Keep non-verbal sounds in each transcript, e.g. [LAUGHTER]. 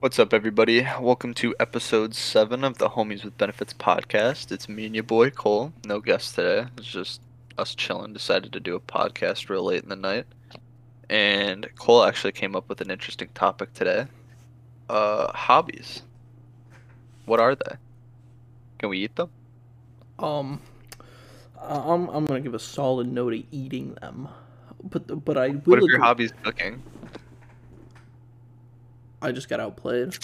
What's up, everybody? Welcome to episode seven of the Homies with Benefits podcast. It's me and your boy Cole. No guest today. It's just us chilling. Decided to do a podcast real late in the night, and Cole actually came up with an interesting topic today. Uh, hobbies. What are they? Can we eat them? Um, I'm I'm gonna give a solid no to eating them, but but I will. What if your agree- hobby's cooking? I just got outplayed.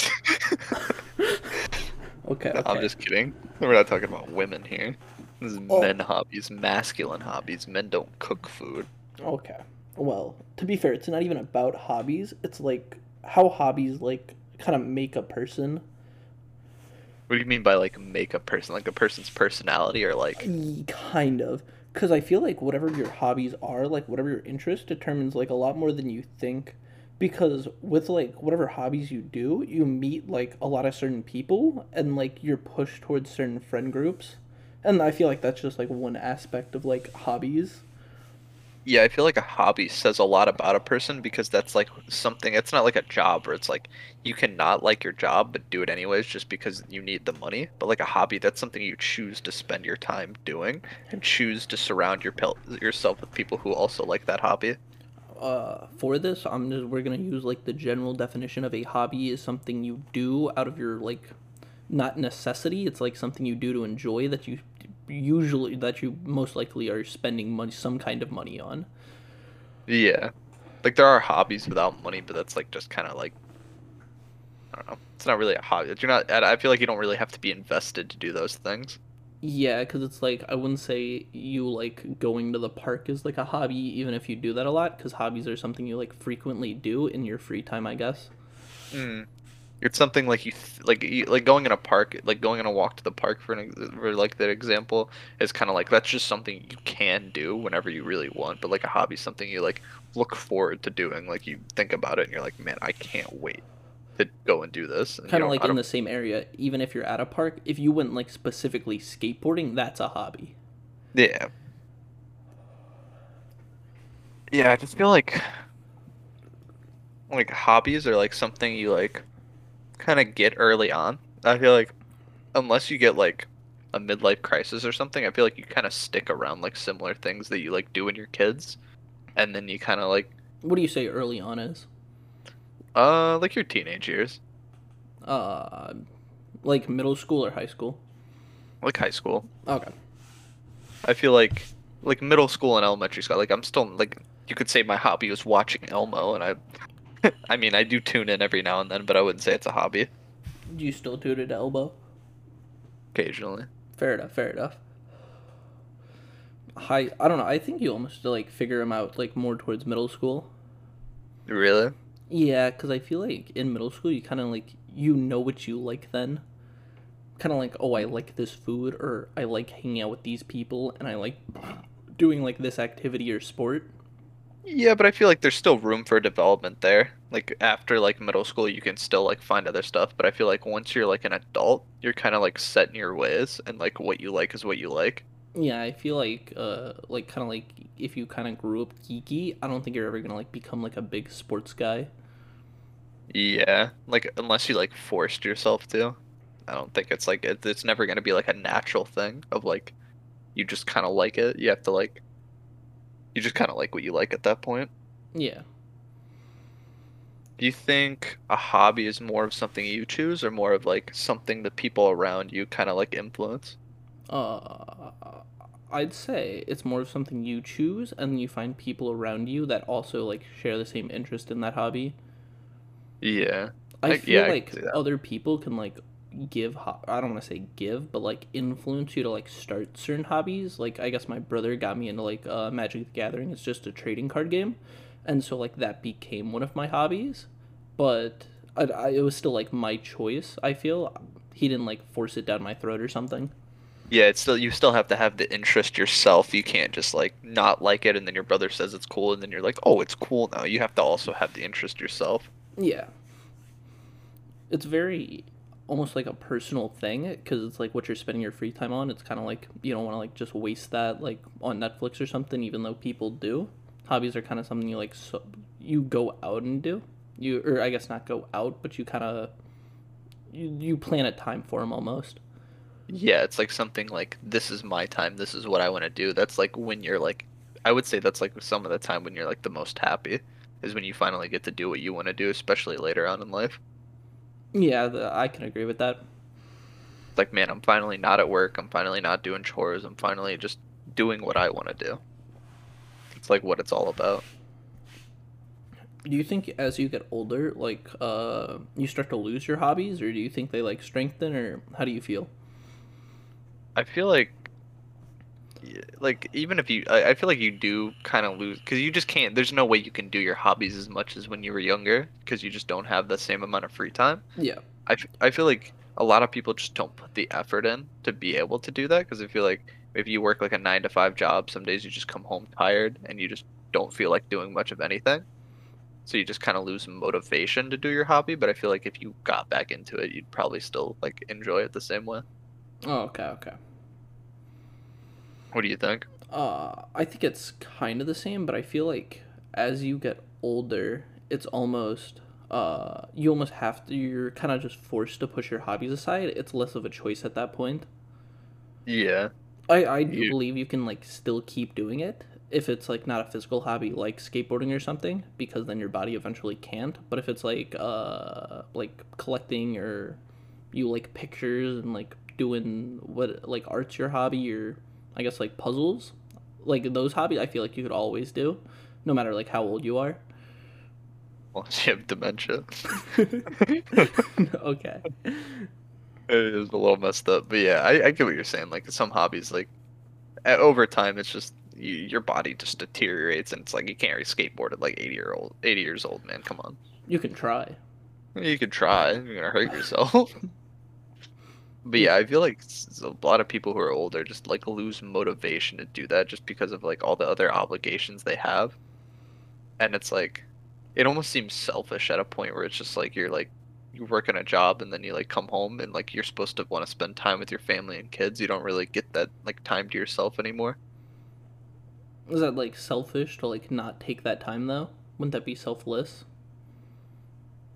okay, [LAUGHS] No, [LAUGHS] okay. I'm just kidding. We're not talking about women here. This is Oh. men hobbies, masculine hobbies. Men don't cook food. Okay. Well, to be fair, it's not even about hobbies. It's like how hobbies like kind of make a person. What do you mean by like make a person? Like a person's personality or like Kind of. Because I feel like whatever your hobbies are, like whatever your interest, determines like a lot more than you think. Because with like whatever hobbies you do, you meet like a lot of certain people and like you're pushed towards certain friend groups. And I feel like that's just like one aspect of like hobbies. Yeah, I feel like a hobby says a lot about a person because that's like something. It's not like a job where it's like you cannot like your job but do it anyways just because you need the money. But like a hobby, that's something you choose to spend your time doing and choose to surround your yourself with people who also like that hobby. Uh, for this, I'm just we're gonna use like the general definition of a hobby is something you do out of your like not necessity. It's like something you do to enjoy that you usually that you most likely are spending money some kind of money on. Yeah, like there are hobbies without money, but that's like just kind of like I don't know. It's not really a hobby. You're not. I feel like you don't really have to be invested to do those things. Yeah, because it's like I wouldn't say you like going to the park is like a hobby, even if you do that a lot. Because hobbies are something you like frequently do in your free time, I guess. Mm. It's something like you th- like you, like going in a park, like going on a walk to the park for an ex- for like that example is kind of like that's just something you can do whenever you really want. But like a hobby, something you like look forward to doing. Like you think about it and you're like, man, I can't wait to go and do this. Kind of like in the same area, even if you're at a park, if you went like specifically skateboarding, that's a hobby. Yeah. Yeah, I just feel like like hobbies are like something you like kind of get early on. I feel like unless you get like a midlife crisis or something, I feel like you kind of stick around like similar things that you like do when you're kids, and then you kind of like What do you say early on is? Uh like your teenage years, Uh, like middle school or high school? like high school. Okay. I feel like like middle school and elementary school. Like I'm still like you could say my hobby was watching Elmo, and I, [LAUGHS] I mean I do tune in every now and then, but I wouldn't say it's a hobby. Do you still tune in to elbow? Occasionally, Fair enough. Fair enough. High. I don't know. I think you almost like figure them out like more towards middle school. really. Yeah, because I feel like in middle school you kind of like you know what you like then. Kind of like oh I like this food or I like hanging out with these people and I like doing like this activity or sport. Yeah, but I feel like there's still room for development there. Like after like middle school, you can still like find other stuff, but I feel like once you're like an adult, you're kind of like set in your ways, and like what you like is what you like. Yeah, I feel like uh like kind of like if you kind of grew up geeky, I don't think you're ever gonna like become like a big sports guy. Yeah, like unless you like forced yourself to. I don't think it's like it, it's never gonna be like a natural thing of like you just kind of like it. You have to like you just kind of like what you like at that point. Yeah. Do you think a hobby is more of something you choose or more of like something the people around you kind of like influence? Uh, I'd say it's more of something you choose, and you find people around you that also like share the same interest in that hobby. Yeah. I, I- feel yeah, like that. other people can like give. Ho- I don't want to say give, but like influence you to like start certain hobbies. Like I guess my brother got me into like uh, Magic the Gathering. It's just a trading card game, and so like that became one of my hobbies. But I, I, it was still like my choice. I feel he didn't like force it down my throat or something. Yeah, it's still you still have to have the interest yourself. You can't just like not like it and then your brother says it's cool and then you're like, "Oh, it's cool now." You have to also have the interest yourself. Yeah. It's very almost like a personal thing because it's like what you're spending your free time on. It's kind of like you don't want to like just waste that like on Netflix or something, even though people do. Hobbies are kind of something you like so you go out and do. You or I guess not go out, but you kind of you, you plan a time for them almost. Yeah, it's like something like this is my time. This is what I want to do. That's like when you're like, I would say that's like some of the time when you're like the most happy, is when you finally get to do what you want to do, especially later on in life. Yeah, the, I can agree with that. Like, man, I'm finally not at work. I'm finally not doing chores. I'm finally just doing what I want to do. It's like what it's all about. Do you think as you get older, like uh, you start to lose your hobbies, or do you think they like strengthen, or how do you feel? I feel like, like even if you, I, I feel like you do kind of lose because you just can't. There's no way you can do your hobbies as much as when you were younger because you just don't have the same amount of free time. Yeah. I, f- I feel like a lot of people just don't put the effort in to be able to do that because I feel like if you work like a nine to five job, some days you just come home tired and you just don't feel like doing much of anything. So you just kind of lose motivation to do your hobby. But I feel like if you got back into it, you'd probably still like enjoy it the same way. Oh, okay, okay. What do you think? Uh, I think it's kind of the same, but I feel like as you get older, it's almost uh you almost have to you're kind of just forced to push your hobbies aside. It's less of a choice at that point. Yeah. I I do You- believe you can like still keep doing it if it's like not a physical hobby like skateboarding or something because then your body eventually can't. But if it's like uh like collecting or you like pictures and like doing what like art's your hobby or I guess like puzzles, like those hobbies I feel like you could always do no matter like how old you are. Unless [LAUGHS] you have dementia. [LAUGHS] okay. It is a little messed up, but yeah, I, I get what you're saying. Like some hobbies, like over time, it's just you, your body just deteriorates, and it's like you can't really skateboard at like 80 year old, 80 years old, man. Come on, You can try. you can try. You're gonna hurt yourself. [LAUGHS] but yeah, I feel like a lot of people who are older just like lose motivation to do that just because of like all the other obligations they have, and it's like it almost seems selfish at a point where it's just like you're like you work in a job and then you like come home and like you're supposed to want to spend time with your family and kids you don't really get that like time to yourself anymore Is that like selfish to like not take that time though? Wouldn't that be selfless?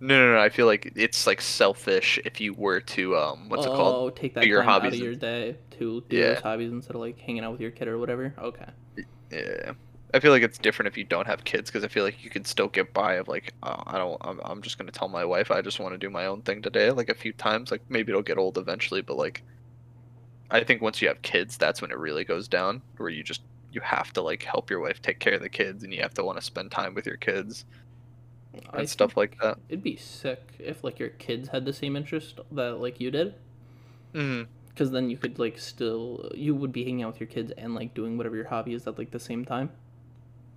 No no no i feel like it's like selfish if you were to um what's it called Oh, take that your time out of your day to do Yeah. those hobbies instead of like hanging out with your kid or whatever. Okay. yeah i feel like it's different if you don't have kids because i feel like you can still get by of like oh, i don't I'm, I'm just gonna tell my wife i just want to do my own thing today like a few times like maybe it'll get old eventually but like i think once you have kids that's when it really goes down where you just you have to like help your wife take care of the kids and you have to want to spend time with your kids and stuff like that It'd be sick if like your kids had the same interest that like you did, hmm because then you could like still you would be hanging out with your kids and like doing whatever your hobby is at like the same time.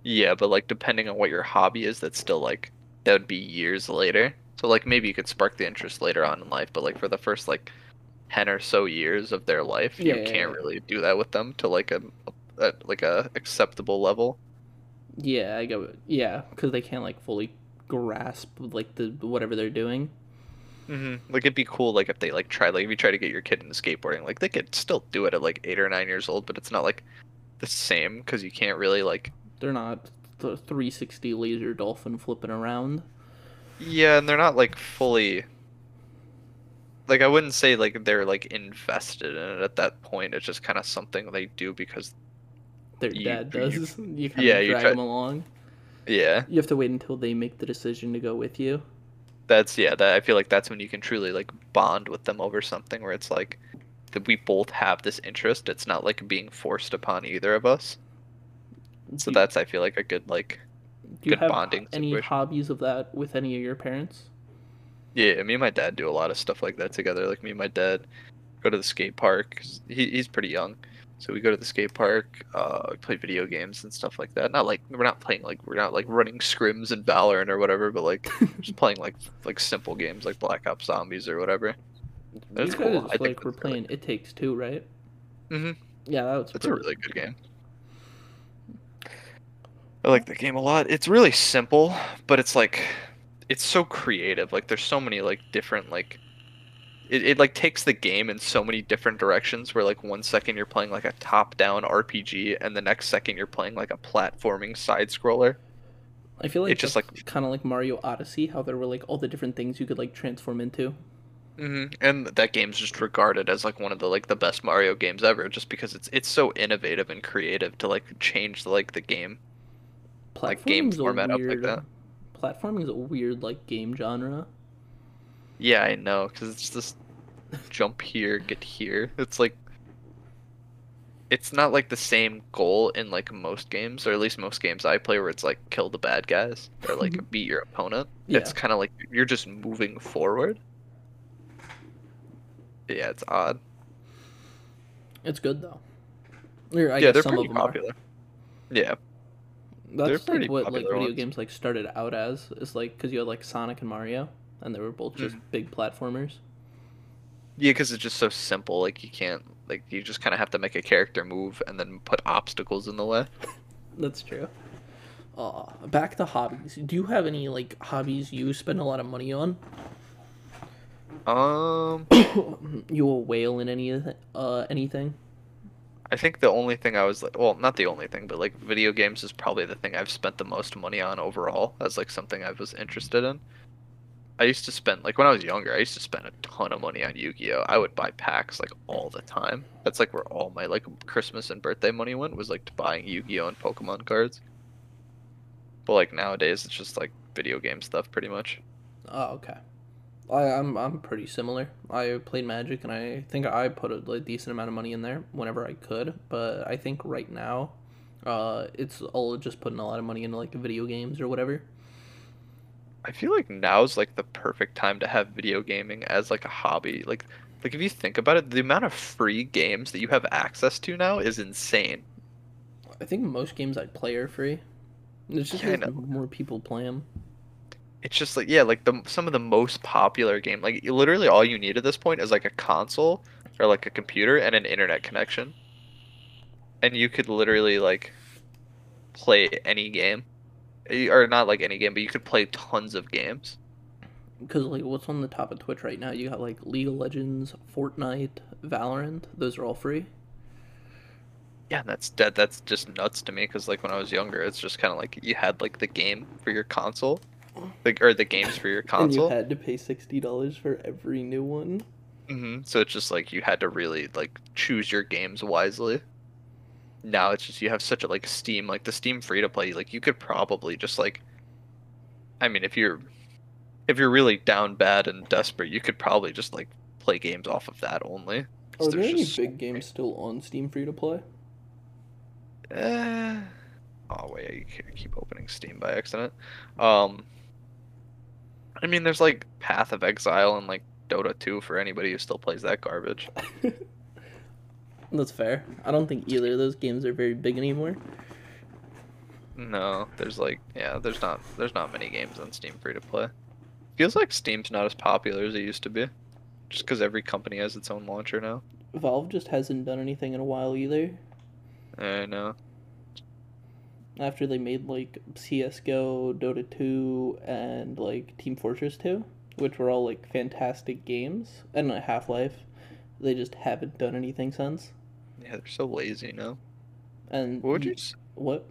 Yeah, but like depending on what your hobby is, that's still like that would be years later. So like maybe you could spark the interest later on in life, but like for the first like ten or so years of their life, Yeah, you yeah, can't yeah. really do that with them to like a, a like a acceptable level. Yeah, I go. Yeah, because they can't like fully grasp like the whatever they're doing. hmm Like it'd be cool like if they like try like if you try to get your kid into skateboarding, like they could still do it at like eight or nine years old, but it's not like the same because you can't really like They're not the 360 laser dolphin flipping around. Yeah, and they're not like fully like I wouldn't say like they're like invested in it at that point. It's just kind of something they do because Their You- dad does. [LAUGHS] You, kind yeah, of you drag try- them along. Yeah, You have to wait until they make the decision to go with you. that's yeah, that I feel like that's when you can truly like bond with them over something where it's like that we both have this interest. It's not like being forced upon either of us. So do, that's I feel like a good like do you good have bonding any situation. hobbies of that with any of your parents? Yeah, me and my dad do a lot of stuff like that together. Like me and my dad go to the skate park. He, he's pretty young, so we go to the skate park. Uh, we play video games and stuff like that. Not like we're not playing like we're not like running scrims and Valorant or whatever, but like [LAUGHS] just playing like like simple games like Black Ops Zombies or whatever. That's you cool. guys I think like were that's really playing It Takes Two, right? Mhm. Yeah, that was It's a really good game. I like the game a lot. It's really simple, but it's like it's so creative. Like there's so many like different like it, it like takes the game in so many different directions where like one second you're playing like a top down RPG and the next second you're playing like a platforming side scroller. I feel like It's just like kind of like Mario Odyssey, how there were like all the different things you could like transform into. hmm And that game's just regarded as like one of the like the best Mario games ever, just because it's it's so innovative and creative to like change the, like the game, like game Platforming's a up like weird. that. Platforming is a weird like game genre. Yeah, I know, because it's just jump here, get here. It's like it's not like the same goal in like most games, or at least most games I play, where it's like kill the bad guys or like mm-hmm. beat your opponent. Yeah. It's kind of like you're just moving forward. Yeah, it's odd. It's good though. Or I yeah, they're some pretty of them are. popular. Yeah, That's like pretty what like video games like started out as. Is like because you had like Sonic and Mario, and they were both just Mm-hmm. big platformers. yeah, because it's just so simple. Like you can't like you just kind of have to make a character move and then put obstacles in the way. [LAUGHS] That's true. Uh, back to hobbies. Do you have any like hobbies you spend a lot of money on? Um, [COUGHS] You a whale in any uh anything? I think the only thing I was like, well, not the only thing, but like video games is probably the thing I've spent the most money on overall as like something I was interested in. I used to spend like when I was younger, I used to spend a ton of money on Yu-Gi-Oh. I would buy packs like all the time. That's like where all my like Christmas and birthday money went was like to buying Yu-Gi-Oh and Pokemon cards. But like nowadays, it's just like video game stuff pretty much. Oh, okay. I, I'm I'm pretty similar. I played Magic, and I think I put a like, decent amount of money in there whenever I could. But I think right now, uh, it's all just putting a lot of money into like video games or whatever. I feel like now's like the perfect time to have video gaming as like a hobby. Like like if you think about it, the amount of free games that you have access to now is insane. I think most games I play are free. It's just Yeah, more people play them. It's just like yeah, like the some of the most popular game. Like literally all you need at this point is like a console or like a computer and an internet connection. And you could literally like play any game. Or not like any game, but you could play tons of games. Because like, what's on the top of Twitch right now? You got like League of Legends, Fortnite, Valorant. Those are all free. Yeah, that's that, that's just nuts to me because like when I was younger, it's just kind of like you had like the game for your console, like or the games for your console. [LAUGHS] And you had to pay sixty dollars for every new one. hmm So it's just like you had to really like choose your games wisely. Now it's just you have such a like Steam, like the Steam free to play, like you could probably just like, I mean, if you're if you're really down bad and desperate, you could probably just like play games off of that only. Are there there's any just so big games still on Steam free to play? Uh, oh wait, I keep opening Steam by accident. Um, I mean, there's like Path of Exile and like Dota 2 for anybody who still plays that garbage. [LAUGHS] That's fair. I don't think either of those games are very big anymore. No, there's like yeah, there's not there's not many games on Steam free to play. Feels like Steam's not as popular as it used to be, just because every company has its own launcher now. Valve just hasn't done anything in a while either. I know. After they made like CS:GO, Dota 2, and like Team Fortress 2, which were all like fantastic games, and Half Life, they just haven't done anything since. Yeah, they're so lazy now. And What would you? s- What?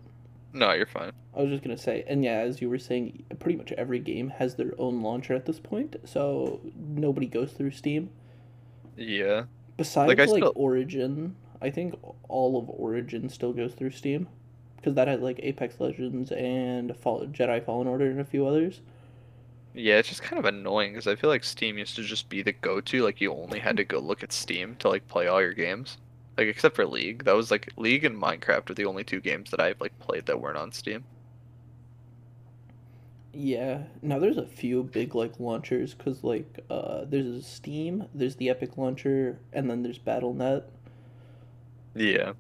No, you're fine. I was just gonna say, and yeah, as you were saying, pretty much every game has their own launcher at this point, so nobody goes through Steam. Yeah. Besides Like, like, still- Origin, I think all of Origin still goes through Steam, because that had like Apex Legends and Fall- Jedi Fallen Order and a few others. Yeah, it's just kind of annoying because I feel like Steam used to just be the go-to. Like you only had to go look at Steam to like play all your games. Like except for League, that was like League and Minecraft are the only two games that I've like played that weren't on Steam. Yeah, now there's a few big like launchers, cause like uh, there's Steam, there's the Epic launcher, and then there's BattleNet. Yeah,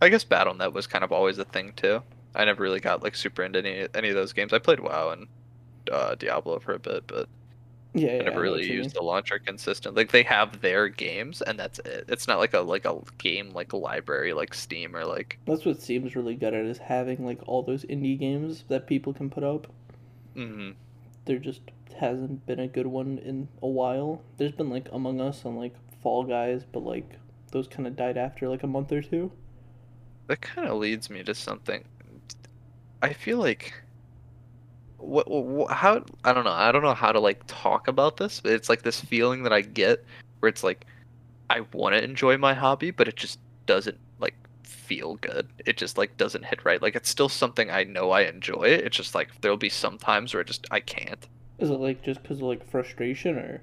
I guess BattleNet was kind of always a thing too. I never really got like super into any any of those games. I played WoW and uh, Diablo for a bit, but Yeah, yeah, I I never really used the launcher consistent. Like they have their games and that's it. It's not like a like a game like library like Steam or like That's what Steam's really good at is having like all those indie games that people can put up. hmm There just hasn't been a good one in a while. There's been like Among Us and like Fall Guys, but like those kind of died after like a month or two. That kind of leads me to something. I feel like what, what how I don't know. I don't know how to like talk about this. But it's like this feeling that I get where it's like I want to enjoy my hobby, but it just doesn't like feel good. It just like doesn't hit right. Like it's still something I know I enjoy. It's just like there'll be some times where it just I can't. Is it like just because of like frustration or?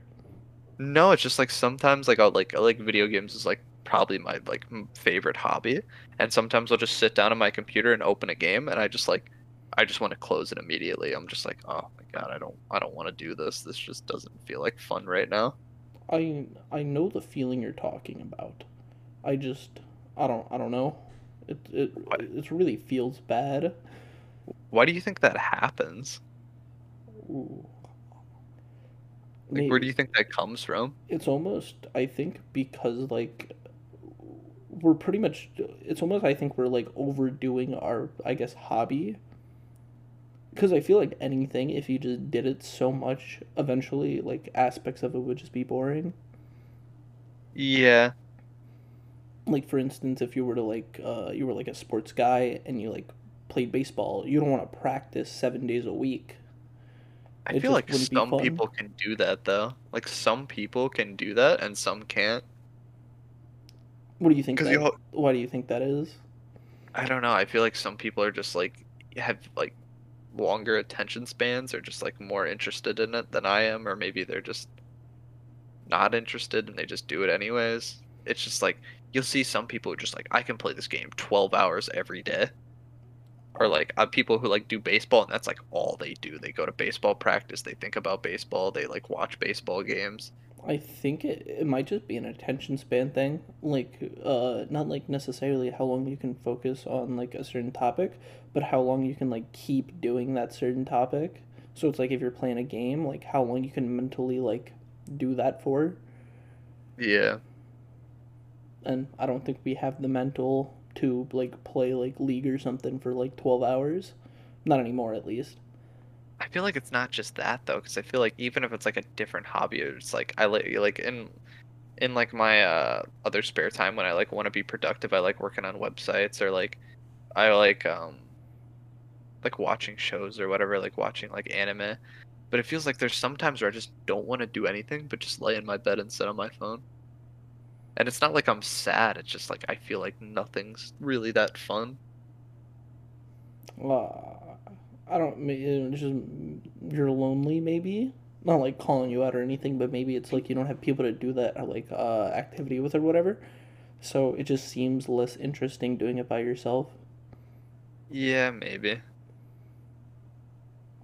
No, it's just like sometimes like I'll like I like video games is like probably my like favorite hobby, and sometimes I'll just sit down on my computer and open a game, and I just like I just want to close it immediately. I'm just like, oh my god, I don't I don't want to do this. This just doesn't feel like fun right now. I I know the feeling you're talking about. I just I don't I don't know. It it it really feels bad. Why do you think that happens? Ooh. Like, where do you think that comes from? it's almost I think because like we're pretty much it's almost I think we're like overdoing our I guess hobby because I feel like anything if you just did it so much eventually like aspects of it would just be boring. Yeah, like for instance if you were to like uh you were like a sports guy and you like played baseball you don't want to practice seven days a week I it feel like some people can do that though. Like some people can do that and some can't. what do you think that you, why do you think that is I don't know. I feel like some people are just like have like longer attention spans or just like more interested in it than I am, or maybe they're just not interested and they just do it anyways. It's just like you'll see some people who just like I can play this game 12 hours every day. Or like uh, people who like do baseball and that's like all they do. They go to baseball practice, they think about baseball, they like watch baseball games. I think it, it might just be an attention span thing like uh not like necessarily how long you can focus on like a certain topic but how long you can like keep doing that certain topic so it's like if you're playing a game like how long you can mentally like do that for Yeah. and I don't think we have the mental to like play like league or something for like 12 hours. Not anymore at least. I feel like it's not just that though, because I feel like even if it's like a different hobby, it's like I like like in in like my uh other spare time when I like want to be productive, I like working on websites or like I like um like watching shows or whatever, like watching like anime. But it feels like there's sometimes where I just don't want to do anything but just lay in my bed and sit on my phone. And it's not like I'm sad, it's just like I feel like nothing's really that fun. Uh, I don't maybe it's just you're lonely maybe. Not like calling you out or anything, but maybe it's like you don't have people to do that uh, like uh activity with or whatever. So it just seems less interesting doing it by yourself. Yeah, maybe.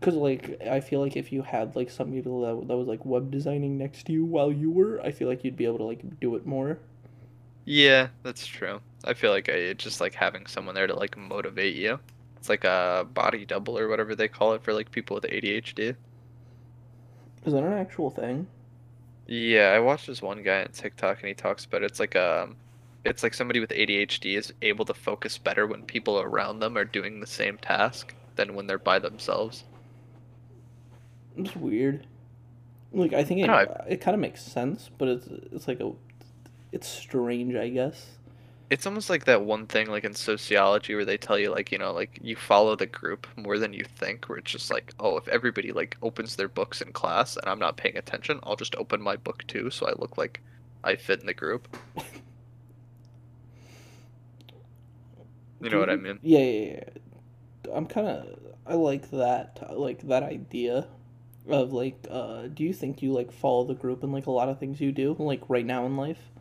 Cause like I feel like if you had like somebody that, that was like web designing next to you while you were, I feel like you'd be able to like do it more. Yeah, that's true. I feel like I it's just like having someone there to like motivate you. It's like a body double or whatever they call it for like people with ADHD. Is that an actual thing? Yeah, I watched this one guy on TikTok and he talks about it. it's like um it's like somebody with ADHD is able to focus better when people around them are doing the same task than when they're by themselves. It's weird. Like I think I it know, it kind of makes sense, but it's it's like a it's strange, I guess. It's almost like that one thing like in sociology where they tell you like, you know, like you follow the group more than you think, where it's just like, oh, if everybody like opens their books in class and I'm not paying attention, I'll just open my book too so I look like I fit in the group. You know what I mean? Yeah, yeah, yeah. I'm kind of I like that like that idea of like uh do you think you like follow the group in like a lot of things you do like right now in life?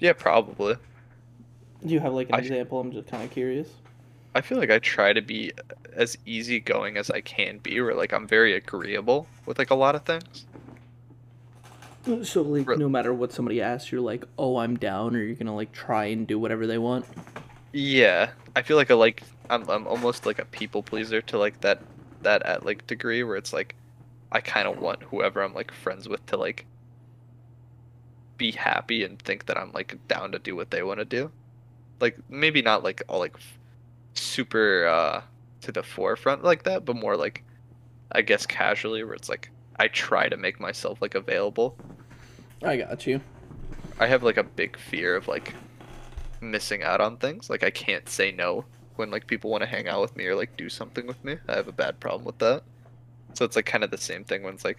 Yeah, probably. Do you have like an I- example? I'm just kind of curious. I feel like I try to be as easygoing as I can be, where like I'm very agreeable with like a lot of things. So like Re- no matter what somebody asks, you're like, "Oh, I'm down," or you're gonna like try and do whatever they want. Yeah, I feel like I like I'm I'm almost like a people pleaser to like that that at like degree where it's like I kind of want whoever I'm like friends with to like be happy and think that I'm like down to do what they want to do. Like maybe not like all like super uh to the forefront like that, but more like I guess casually where it's like I try to make myself like available. I got you. I have like a big fear of like missing out on things. Like I can't say no when like people want to hang out with me or like do something with me. I have a bad problem with that. So it's like kind of the same thing when it's like,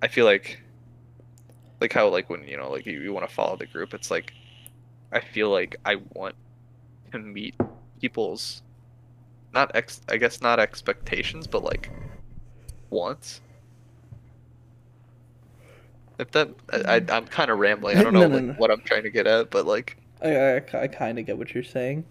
I feel like, like how like when you know like you, you want to follow the group, it's like, I feel like I want to meet people's, not ex I guess not expectations, but like, wants. If that I, I mm. I'm kind of rambling. I [LAUGHS] don't know No, no, like, no. what I'm trying to get at, but like, I I, I kind of get what you're saying.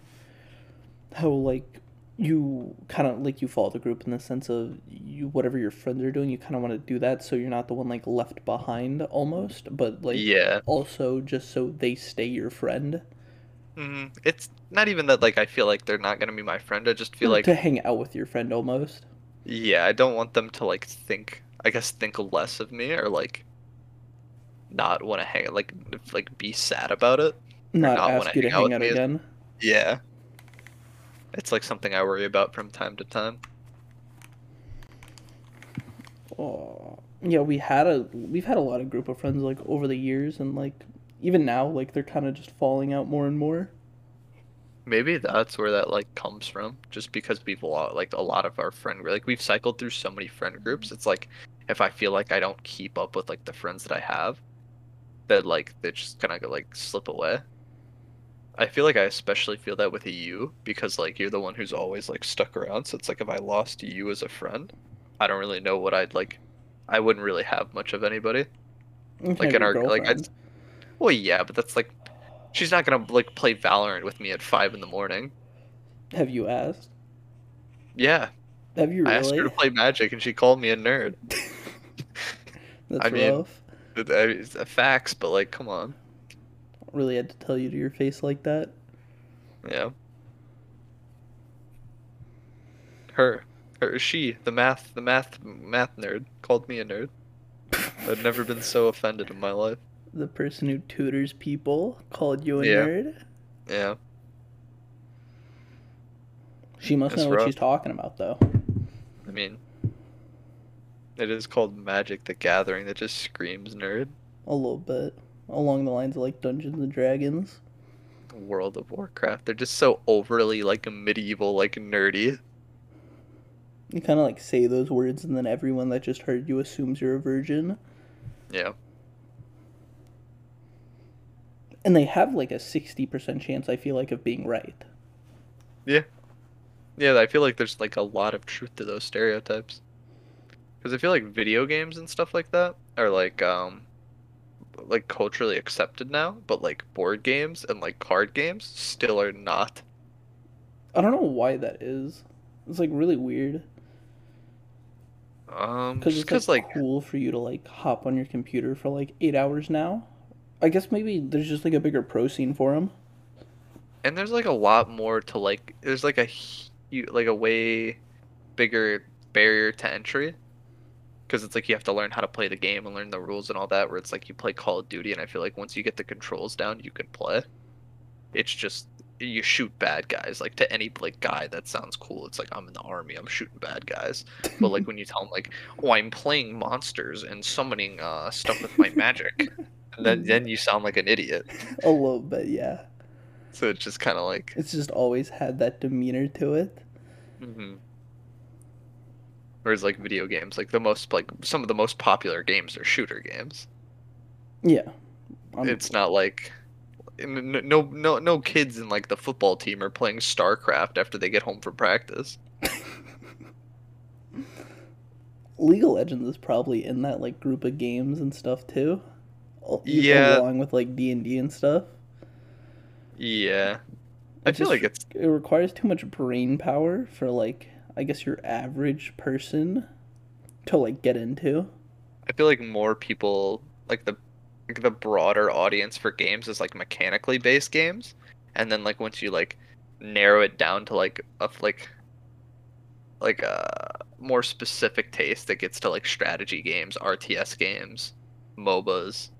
How like you kind of like you follow the group in the sense of you whatever your friends are doing, you kind of want to do that so you're not the one like left behind almost, but like yeah. also just so they stay your friend. hmm It's not even that like I feel like they're not gonna be my friend. I just feel like to hang out with your friend almost. yeah, I don't want them to like think. I guess think less of me or like not want to hang like like be sad about it. Not, not ask you to hang out out again. Yeah. It's like something I worry about from time to time. Oh, yeah, we had a we've had a lot of group of friends like over the years, and like even now, like they're kind of just falling out more and more. Maybe that's where that like comes from. Just because we've a lot like a lot of our friend like we've cycled through so many friend groups. It's like if I feel like I don't keep up with like the friends that I have, that like they're just kind of like slip away. I feel like I especially feel that with you because like you're the one who's always like stuck around. So it's like if I lost you as a friend, I don't really know what I'd like. I wouldn't really have much of anybody. Like in our like, I'd, well, yeah, but that's like, she's not gonna like play Valorant with me at five in the morning. have you asked? Yeah, Have you I asked her to play Magic and she called me a nerd. [LAUGHS] That's I mean- rough. It- I- It's a facts, but like, come on. Really had to tell you to your face like that. Yeah. Her, her, she, the math, the math, math nerd, called me a nerd. I've never been so offended in my life. The person who tutors people called you a Yeah. nerd. Yeah. She must That's know what rough. she's talking about, though. I mean, it is called Magic the Gathering. That just screams nerd. A little bit. Along the lines of like Dungeons and Dragons. World of Warcraft. They're just so overly like medieval, like nerdy. You kind of like say those words, and then everyone that just heard you assumes you're a virgin. Yeah. And they have like a 60% chance, I feel like, of being right. Yeah, Yeah, I feel like there's like a lot of truth to those stereotypes. Because I feel like video games and stuff like that are like um like culturally accepted now, but like board games and like card games still are not. I don't know why that is. It's like really weird. Um Because it's because like, like cool for you to like hop on your computer for like eight hours now. I guess maybe there's just like a bigger pro scene for them. and there's like a lot more to like there's like a like a way bigger barrier to entry because it's like you have to learn how to play the game and learn the rules and all that where it's like you play call of duty and i feel like once you get the controls down you can play. It's just you shoot bad guys like to any like guy that sounds cool. It's like i'm in the army i'm shooting bad guys. But like when you tell them like oh i'm playing monsters and summoning uh stuff with my magic and [LAUGHS] then then you sound like an idiot. A little bit, yeah. so it's just kind of like It's just always had that demeanor to it. hmm Whereas like video games, like the most like some of the most popular games are shooter games. Yeah. Um, it's not like no no no kids in like the football team are playing StarCraft after they get home from practice. [LAUGHS] League of Legends is probably in that like group of games and stuff too. Yeah. Along with like D and D and stuff. Yeah, I It feel just- like it's it requires too much brain power for like I guess your average person to like get into. I feel like more people like the like the broader audience for games is like mechanically based games, and then like once you like narrow it down to like a like like a more specific taste that gets to like strategy games, RTS games, MOBAs.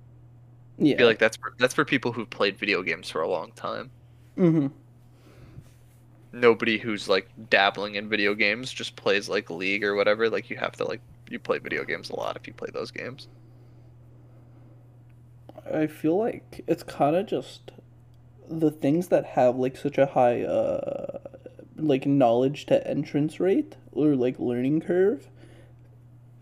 Yeah. I feel like that's for, that's for people who've played video games for a long time. hmm Nobody who's like dabbling in video games just plays like League or whatever. Like you have to like you play video games a lot if you play those games. I feel like it's kind of just the things that have like such a high uh like knowledge to entrance rate or like learning curve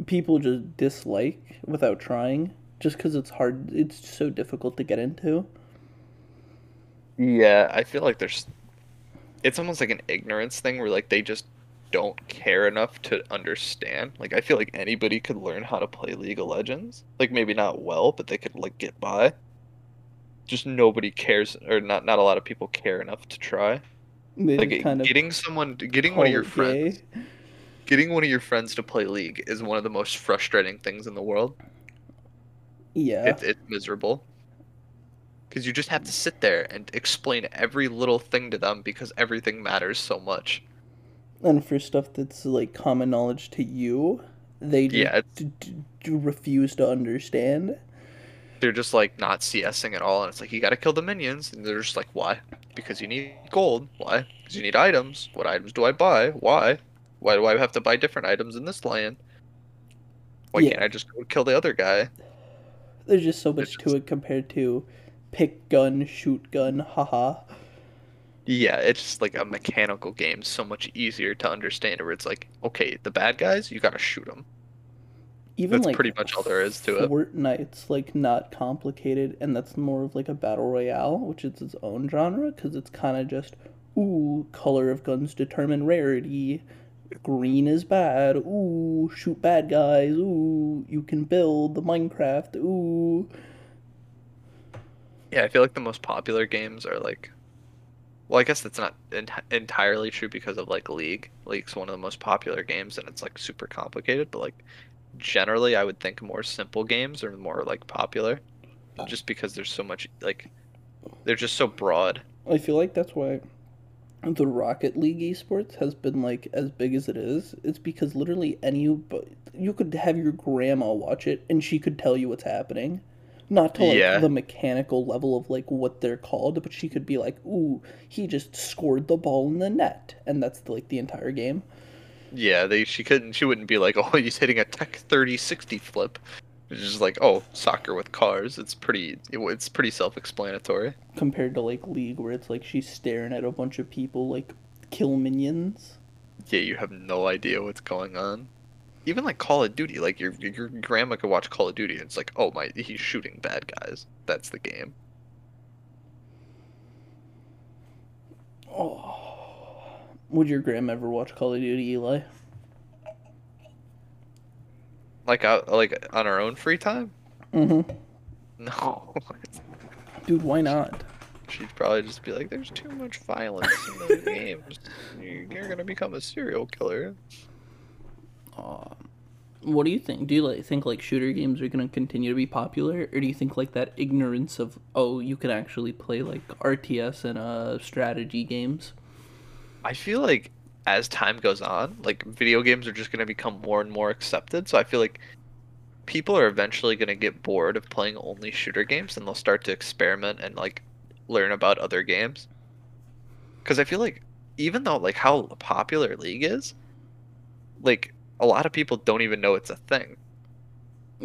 people just dislike without trying, just because it's hard. It's so difficult to get into. Yeah, I feel like there's it's almost like an ignorance thing where like they just don't care enough to understand. Like I feel like anybody could learn how to play League of Legends. Like maybe not well, but they could like get by. Just nobody cares or not not a lot of people care enough to try. They Like kind of getting someone getting one of your friends gay. getting one of your friends to play League is one of the most frustrating things in the world. Yeah. It, it's miserable. Because you just have to sit there and explain every little thing to them because everything matters so much. and for stuff that's like common knowledge to you, they just Yeah, d- d- d- refuse to understand. They're just like not CSing at all, and it's like you gotta kill the minions, and they're just like, why? Because you need gold. Why? Because you need items. What items do I buy? Why? Why do I have to buy different items in this land? Why Yeah. can't I just go kill the other guy? There's just so much It's to it compared to pick gun, shoot gun, haha. Yeah, it's just like a mechanical game, so much easier to understand. Where it's like, okay, the bad guys, you gotta shoot them. Even That's like pretty much all there is to it. Fortnite's like not complicated, and that's more of like a battle royale, which is its own genre because it's kind of just ooh, color of guns determine rarity. Green is bad. Ooh, shoot bad guys. Ooh, you can build the Minecraft. Ooh, Yeah, I feel like the most popular games are like, well, I guess that's not ent- entirely true because of like League. League's one of the most popular games, and it's like super complicated. But like, generally, I would think more simple games are more like popular, just because there's so much like, they're just so broad. I feel like that's why the Rocket League esports has been like as big as it is. It's because literally any but you could have your grandma watch it and she could tell you what's happening. Not to like Yeah. the mechanical level of like what they're called, but she could be like, "Ooh, he just scored the ball in the net," and that's like the entire game. Yeah, they she couldn't she wouldn't be like, [LAUGHS] oh, he's hitting a Tech 3060 flip. It's just like, oh, soccer with cars. It's pretty it, it's pretty self-explanatory. Compared to like League, where it's like she's staring at a bunch of people like kill minions. Yeah, you have no idea what's going on. Even like Call of Duty, like your your grandma could watch Call of Duty, and it's like, oh my, he's shooting bad guys. That's the game. Oh, would your grandma ever watch Call of Duty, Eli? Like out like on our own free time. Mm-hmm. [LAUGHS] No, Dude, why not? she'd probably just be like, "There's too much violence in those [LAUGHS] games. You- You're gonna become a serial killer." Uh, what do you think? Do you like think like shooter games are gonna continue to be popular, or do you think like that ignorance of oh you can actually play like RTS and uh strategy games? I feel like as time goes on, like video games are just going to become more and more accepted. So I feel like people are eventually going to get bored of playing only shooter games and they'll start to experiment and like learn about other games. Cuz I feel like even though like how popular League is, like a lot of people don't even know it's a thing.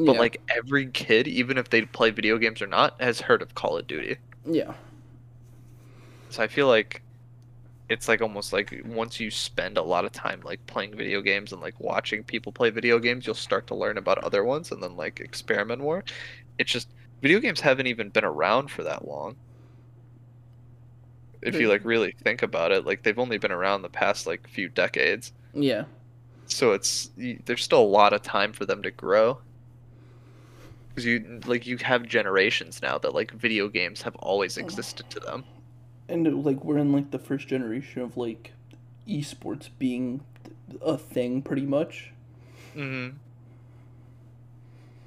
But Yeah. like every kid, even if they play video games or not, has heard of Call of Duty. yeah, So I feel like it's like almost like once you spend a lot of time like playing video games and like watching people play video games, you'll start to learn about other ones and then like experiment more. It's just video games haven't even been around for that long. If you like really think about it, like they've only been around the past like few decades. yeah. So it's there's still a lot of time for them to grow. Cuz you like you have generations now that like video games have always existed to them. And uh, like we're in like the first generation of like esports being a thing, pretty much. hmm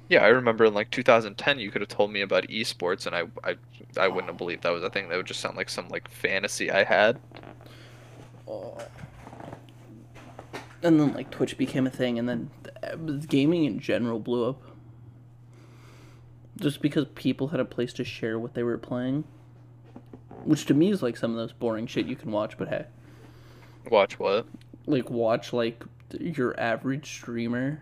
Yeah, I remember in like 2010, you could have told me about esports, and I, I, I wouldn't have believed that was a thing. That would just sound like some like fantasy I had. Uh, and then like Twitch became a thing, and then uh, gaming in general blew up. Just because people had a place to share what they were playing, which to me is like some of those boring shit you can watch. But hey, Watch what? like watch like your average streamer.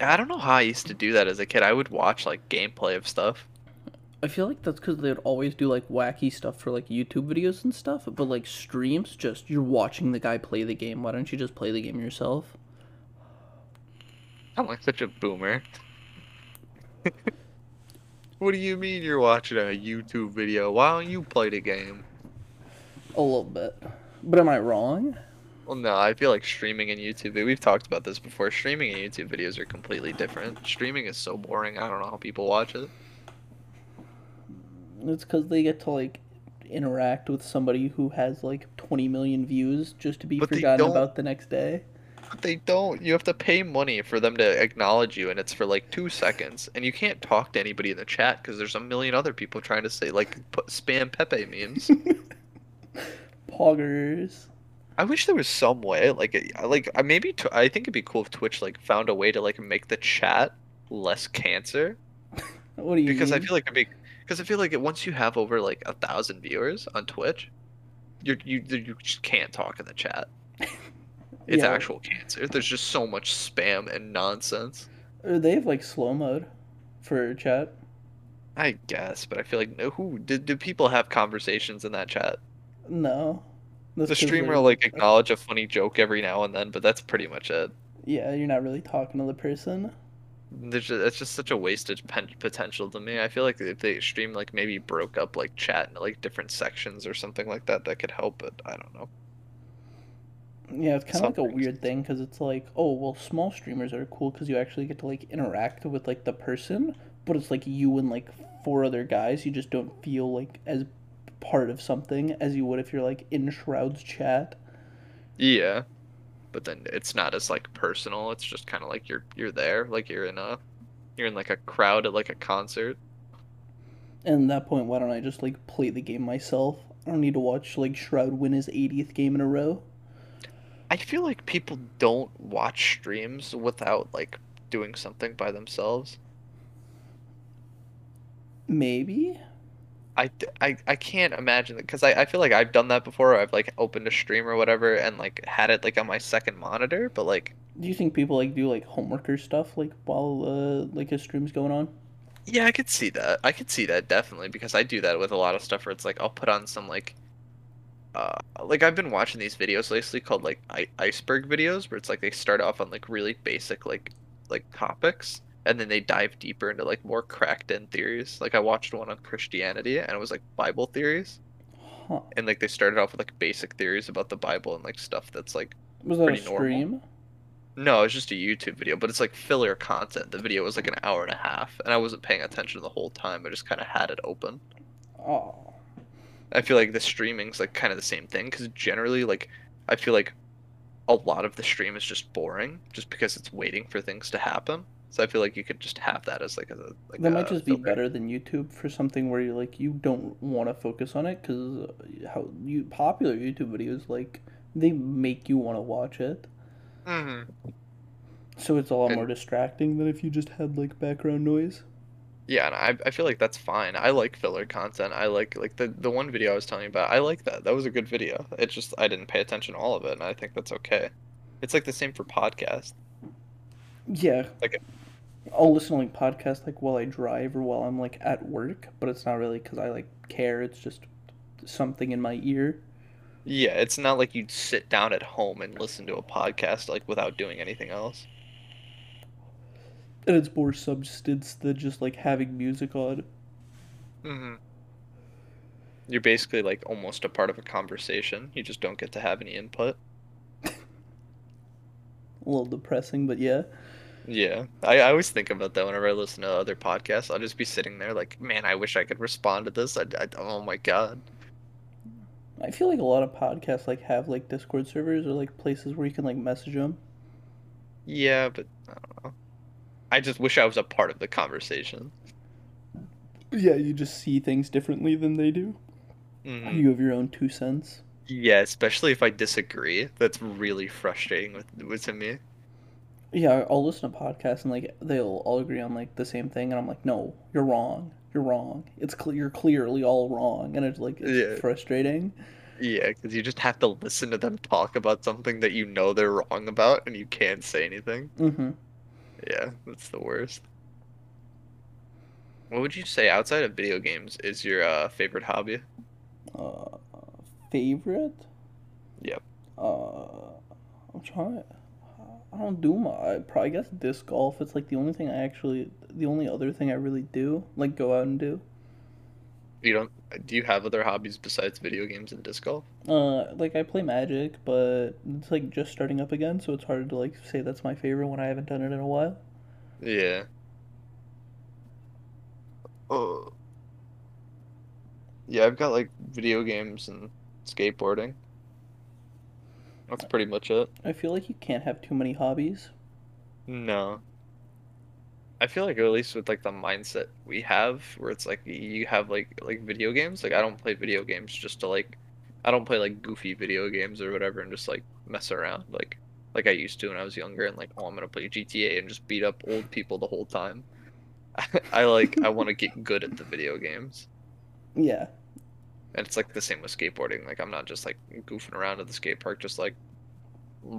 I don't know how I used to do that as a kid. I would watch like gameplay of stuff. I feel like that's because they'd always do like wacky stuff for like YouTube videos and stuff, but like streams, just you're watching the guy play the game. Why don't you just play the game yourself? I'm like such a boomer. [LAUGHS] what do you mean you're watching a YouTube video? Why don't you play the game? A little bit. But am I wrong? Well, no, I feel like streaming and YouTube. We've talked about this before. Streaming and YouTube videos are completely different. Streaming is so boring. I don't know how people watch it. It's because they get to like interact with somebody who has like 20 million views just to be But forgotten about the next day. They don't. You have to pay money for them to acknowledge you, and it's for like two seconds. And you can't talk to anybody in the chat because there's a million other people trying to say like spam Pepe memes. [LAUGHS] Poggers. I wish there was some way, like, like maybe tw- I think it'd be cool if Twitch like found a way to like make the chat less cancer. [LAUGHS] What do you Because I feel like it'd be, because I feel like once you have over like a thousand viewers on Twitch, you you you just can't talk in the chat. [LAUGHS] It's Yeah. actual cancer. There's just so much spam and nonsense. They have like slow mode for chat. I guess, but I feel like no, who did do people have conversations in that chat? No. That's The streamer will like acknowledge a funny joke every now and then, but that's pretty much it. Yeah, you're not really talking to the person. There's just, it's just such a wasted pen- potential to me. I feel like if they stream like maybe broke up like chat into like different sections or something like that, that could help. But I don't know. Yeah, it's kind of like a weird thing because it's like, oh, well, small streamers are cool because you actually get to like interact with like the person, but it's like you and like four other guys. You just don't feel like as part of something as you would if you're like in Shroud's chat. Yeah, but then it's not as like personal. It's just kind of like you're you're there, like you're in a you're in like a crowd at like a concert. And at that point, why don't I just like play the game myself? I don't need to watch like Shroud win his 80th game in a row. I feel like people don't watch streams without like doing something by themselves. Maybe. I, I, I can't imagine that because I, I feel like I've done that before. I've like opened a stream or whatever and like had it like on my second monitor, but like Do you think people like do like homework or stuff like while uh like a stream's going on? yeah, I could see that. I could see that definitely because I do that with a lot of stuff where it's like I'll put on some like uh like I've been watching these videos lately called like I- iceberg videos where it's like they start off on like really basic like like topics and then they dive deeper into like more cracked in theories. Like I watched one on Christianity and it was like Bible theories Huh. and like they started off with like basic theories about the Bible and like stuff that's like Was that a Pretty normal. stream? no, it's just a YouTube video, but it's like filler content. The video was like an hour and a half, and I wasn't paying attention the whole time. I just kind of had it open. Oh. I feel like the streaming's like kind of the same thing because generally, like, I feel like a lot of the stream is just boring, just because it's waiting for things to happen. So I feel like you could just have that as like a like That a might just be better than YouTube for something where you like you don't want to focus on it because how you popular YouTube videos like they make you want to watch it. Mhm. So it's a lot And- more distracting than if you just had like background noise. Yeah, and I, I feel like that's fine. I like filler content. I like like the the one video I was telling you about. I like that. That was a good video. It just I didn't pay attention to all of it, and I think that's okay. It's like the same for podcast. Yeah. Like- I'll listen to like podcasts like while I drive or while I'm like at work, but it's not really because I like care. It's just something in my ear. Yeah, it's not like you'd sit down at home and listen to a podcast like without doing anything else. And it's more substance than just like having music on. Mm-hmm. You're basically like almost a part of a conversation. You just don't get to have any input. [LAUGHS] A little depressing, but yeah. Yeah, I, I always think about that whenever I listen to other podcasts. I'll just be sitting there like, man, I wish I could respond to this. I, I oh my god. I feel like a lot of podcasts like have like Discord servers or like places where you can like message them. Yeah, but I don't know. I just wish I was a part of the conversation. Yeah, you just see things differently than they do. Mhm. You have your own two cents. Yeah, especially if I disagree. That's really frustrating with, with to me. Yeah, I'll listen to podcasts and like they'll all agree on like the same thing, and I'm like, no, you're wrong. You're wrong. It's clear. You're clearly all wrong, and it's like it's Yeah. frustrating. Yeah, because you just have to listen to them talk about something that you know they're wrong about, and you can't say anything. Mm-hmm. Yeah, that's the worst. What would you say outside of video games is your uh, favorite hobby? Uh, favorite? Yep. Uh, I'm trying. I don't do my. I probably guess disc golf. It's like the only thing I actually, the only other thing I really do, like go out and do. You don't? Do you have other hobbies besides video games and disc golf? Uh, like I play Magic, but it's like just starting up again, so it's hard to like say that's my favorite when I haven't done it in a while. Yeah. Oh. Yeah, I've got like video games and skateboarding. That's pretty much it. I feel like you can't have too many hobbies. No. I feel like at least with like the mindset we have where it's like you have like like video games, like I don't play video games just to like I don't play like goofy video games or whatever and just like mess around like like I used to when I was younger and like oh I'm gonna play GTA and just beat up old people the whole time. [LAUGHS] I like I want to get good at the video games. [LAUGHS] Yeah. And it's like the same with skateboarding. Like I'm not just like goofing around at the skate park, just like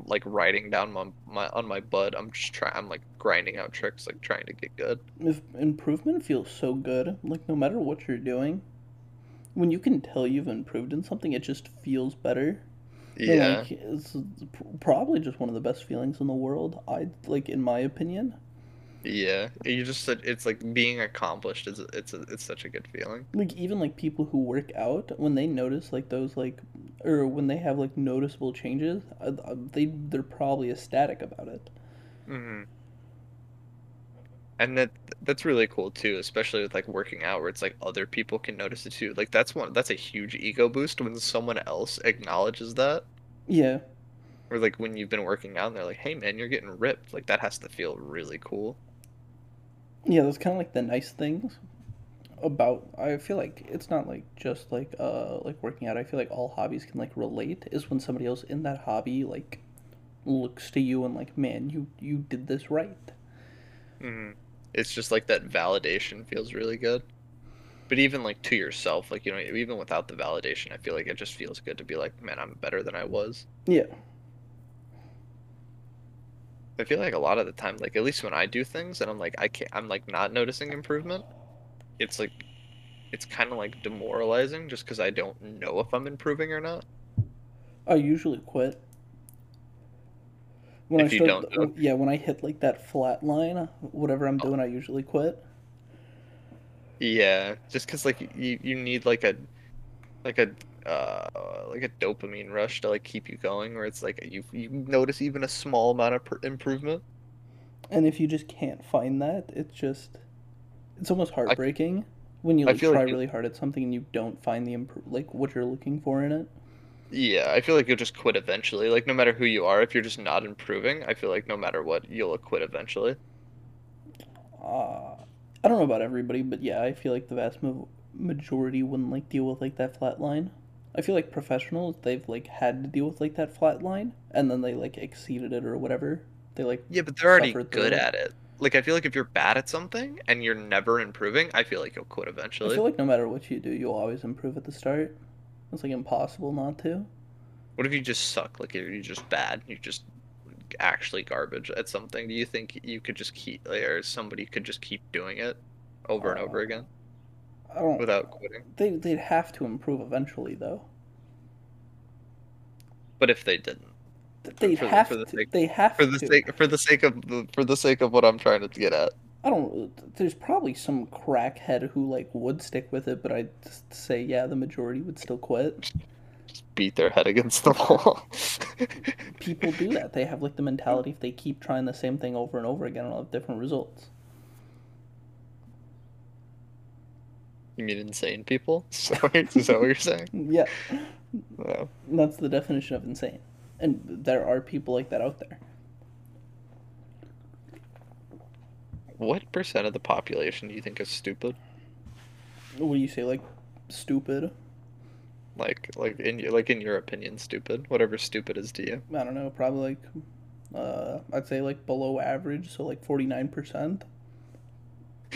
like riding down my, my on my butt. I'm just trying. I'm like grinding out tricks, like trying to get good. If improvement feels so good, like no matter what you're doing, when you can tell you've improved in something, it just feels better. Yeah, like, it's probably just one of the best feelings in the world. I like, in my opinion. Yeah. You just said it's like being accomplished is it's a, it's such a good feeling. like even like people who work out when they notice like those like or when they have like noticeable changes uh, uh, they they're probably ecstatic about it hmm And that that's really cool too, especially with like working out where it's like other people can notice it too. Like that's one that's a huge ego boost when someone else acknowledges that. yeah Or like when you've been working out and they're like, "Hey man, you're getting ripped." Like that has to feel really cool. Yeah that's kind of like the nice things about i feel like it's not like just like uh like working out i feel like all hobbies can like relate is when somebody else in that hobby like looks to you and like man you you did this right hmm It's just like that validation feels really good. But even like to yourself, like you know, even without the validation, I feel like it just feels good to be like, man, I'm better than I was. yeah I feel like a lot of the time, like at least when I do things and I'm like, I can't, I'm like not noticing improvement. It's like, it's kind of like demoralizing just because I don't know if I'm improving or not. i usually quit when If i you start don't know. yeah when i hit like that flat line whatever i'm doing i usually quit Yeah, just because like you you need like a, like a uh like a dopamine rush to like keep you going, where it's like you you notice even a small amount of pr- improvement. And if you just can't find that, it's just it's almost heartbreaking when you like try like really hard at something and you don't find the impro- like what you're looking for in it. Yeah, I feel like you'll just quit eventually. Like no matter who you are, if you're just not improving, I feel like no matter what, you'll quit eventually. Uh, I don't know about everybody, but yeah, I feel like the vast ma- majority wouldn't like deal with like that flat line. I feel like professionals they've like had to deal with like that flat line and then they like exceeded it or whatever. They like Yeah, but they're already good at it. Like I feel like if you're bad at something and you're never improving, I feel like you'll quit eventually. I feel like no matter what you do, you'll always improve at the start. It's like impossible not to. What if you just suck? Like you're just bad. You're just actually garbage at something. Do you think you could just keep, like, or somebody could just keep doing it over and over Uh, again I don't. without quitting? They they'd have to improve eventually though. But if they didn't, They'd for have for the to. sake- they have for the to. sake for the sake of the for the sake of what I'm trying to get at, I don't. There's probably some crackhead who like would stick with it, but I'd just say yeah, the majority would still quit. just beat their head against the wall. People do [LAUGHS] that. They have like the mentality if they keep trying the same thing over and over again, it'll have different results. You mean insane people? [LAUGHS] [LAUGHS] Is that what you're saying? Yeah, that's the definition of insane, and there are people like that out there. What percent of the population do you think is stupid? What do you say, like stupid? Like, like in like in your opinion, stupid. Whatever stupid is to you. I don't know, probably like, uh, I'd say like below average, so like forty nine percent,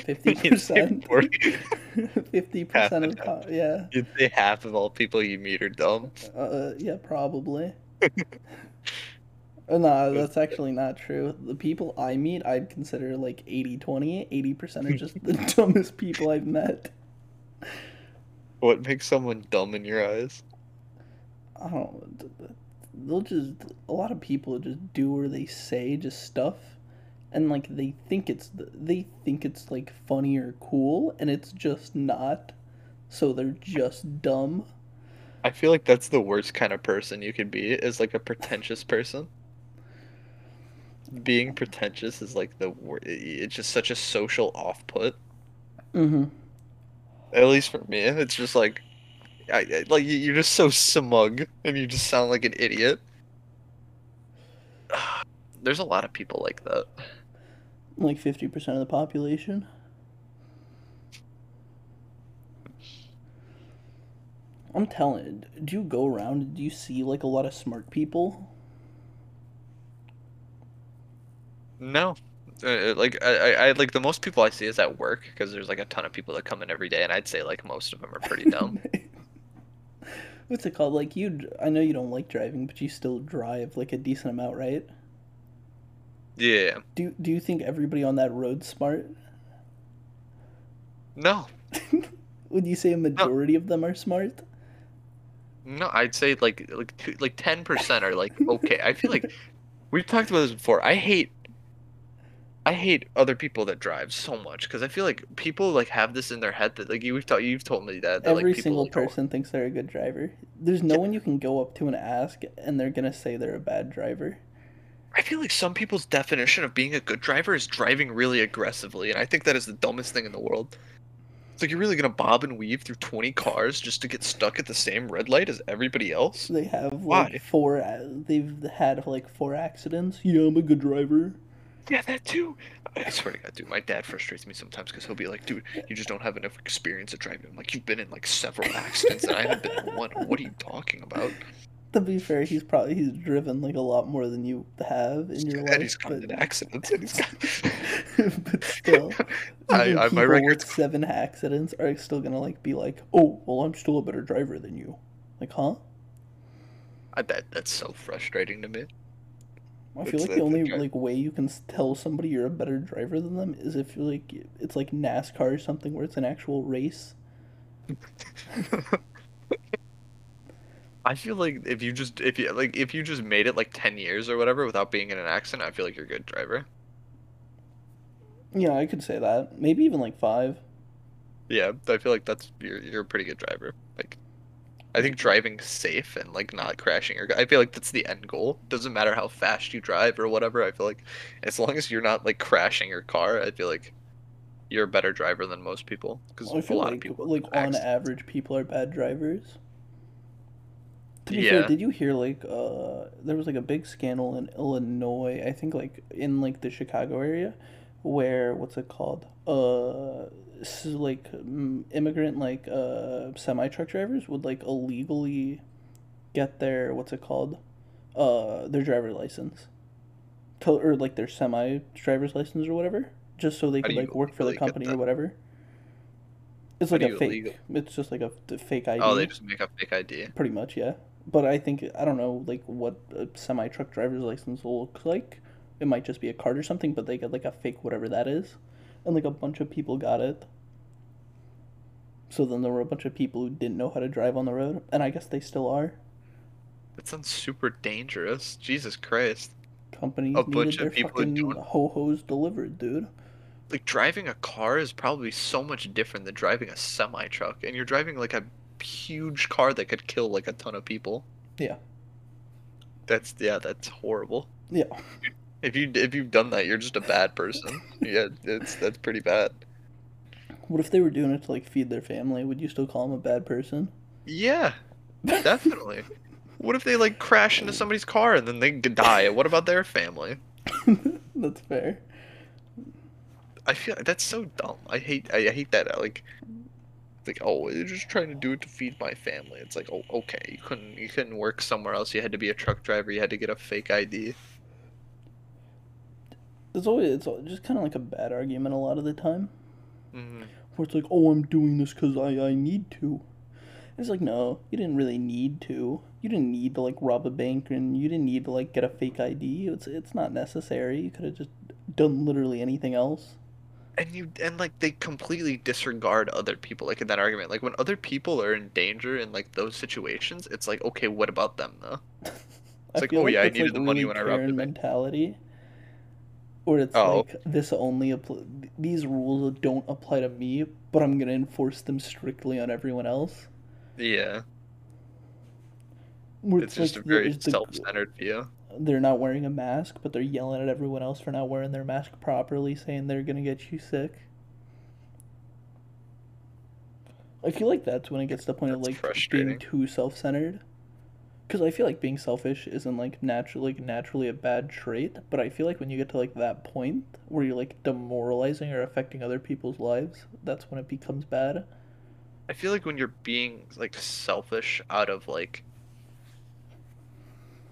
fifty [LAUGHS] percent, [LAUGHS] fifty percent of yeah, You'd say half of all people you meet are dumb. uh, yeah, probably. [LAUGHS] Uh, nah, that's actually not true. The people I meet, I'd consider like 80-20. 80% are just the dumbest people I've met. What makes someone dumb in your eyes? I don't they'll just a lot of people just do or they say just stuff and like they think it's they think it's like funny or cool and it's just not so they're just dumb I feel like that's the worst kind of person you could be is like a pretentious person. Being pretentious is like the wor- it's just such a social off put. mm-hmm At least for me, it's just like, I, I- like you- you're just so smug and you just sound like an idiot. [SIGHS] There's a lot of people like that. Like 50% of the population. I'm telling do you go around do you see like a lot of smart people? No, uh, like I, I, I like the most people I see is at work because there's like a ton of people that come in every day, and I'd say like most of them are pretty dumb. [LAUGHS] what's it called? Like you i know you don't like driving but you still drive like a decent amount right yeah. do, do you think everybody on that road's smart No, [LAUGHS] would you say a majority of them are smart No, I'd say like like two, like ten percent are like okay. I feel like [LAUGHS] we've talked about this before. I hate I hate other people that drive so much because I feel like people like have this in their head that like you've told you've told me that, that Every like people single like, oh, person thinks they're a good driver. There's no one you can go up to and ask, and they're gonna say they're a bad driver. I feel like some people's definition of being a good driver is driving really aggressively, and I think that is the dumbest thing in the world. It's like you're really gonna bob and weave through twenty cars just to get stuck at the same red light as everybody else. They have Why? four. Uh, they've had like four accidents. Yeah, I'm a good driver. Yeah, that too. I swear to God, dude, my dad frustrates me sometimes because he'll be like, "Dude, you just don't have enough experience at driving." I'm like, "You've been in like several accidents, and I haven't been in one. What are you talking about?" To be fair, he's probably he's driven like a lot more than you have in your And life. he's gotten in but, accidents, and he's got. but still, [LAUGHS] I, I, my people with seven accidents are still gonna like be like, "Oh, well, I'm still a better driver than you." Like, huh? I bet that's so frustrating to me. I It's- feel like the it's only okay. like way you can tell somebody you're a better driver than them is if you like it's like NASCAR or something where it's an actual race. [LAUGHS] I feel like if you just if you like if you just made it like ten years or whatever without being in an accident, I feel like you're a good driver. Yeah, I could say that. Maybe even like five. Yeah, I feel like that's you're you're a pretty good driver. Like, I think driving safe and like not crashing your. I feel like that's the end goal. Doesn't matter how fast you drive or whatever. I feel like as long as you're not like crashing your car, I feel like you're a better driver than most people. Because I a lot like of people like on accident- average people are bad drivers. To be Yeah. fair, did you hear like uh there was like a big scandal in Illinois, I think like in like the Chicago area where what's it called? Uh like mm, immigrant like uh semi truck drivers would like illegally get their what's it called? Uh their driver license. To, or like their semi driver's license or whatever, just so they could like work for the company or whatever. It's like a fake. illegal- It's just like a, a fake ID. Oh, they just make a fake ID. Pretty much, yeah. But I think I don't know like what a semi truck driver's license will look like. It might just be a card or something, but they get like a fake whatever that is, and like a bunch of people got it. So then there were a bunch of people who didn't know how to drive on the road, and I guess they still are. That sounds super dangerous. Jesus Christ. Companies A bunch of people don't- ho hos delivered, dude. like driving a car is probably so much different than driving a semi truck and you're driving like a huge car that could kill like a ton of people Yeah. that's yeah that's horrible Yeah. if you if you've done that you're just a bad person [LAUGHS] yeah it's that's pretty bad What if they were doing it to like feed their family? Would you still call them a bad person? yeah [LAUGHS] definitely what if they like crash into somebody's car and then they die what about their family [LAUGHS] That's fair. i feel that's so dumb i hate i, hate that like like oh you're just trying to do it to feed my family it's like oh okay you couldn't you couldn't work somewhere else you had to be a truck driver you had to get a fake id It's always it's just kind of like a bad argument a lot of the time. hmm where it's like, oh, I'm doing this because I, I need to. And it's like, no, you didn't really need to. You didn't need to like rob a bank, and you didn't need to like get a fake ID. It's it's not necessary. You could have just done literally anything else. And you and like they completely disregard other people like in that argument like when other people are in danger in like those situations it's like okay what about them though [LAUGHS] It's like, oh, yeah, I needed the money when I robbed the bank. mentality. Or it's Oh. like this only appl- these rules don't apply to me, but I'm gonna enforce them strictly on everyone else. Yeah, Where it's just a like the- very the- self-centered view. They're not wearing a mask, but they're yelling at everyone else for not wearing their mask properly, saying they're gonna get you sick. I feel like that's when it gets to the point of like being too self-centered. Because I feel like being selfish isn't like naturally like naturally a bad trait, but I feel like when you get to like that point where you're like demoralizing or affecting other people's lives, that's when it becomes bad. I feel like when you're being like selfish out of like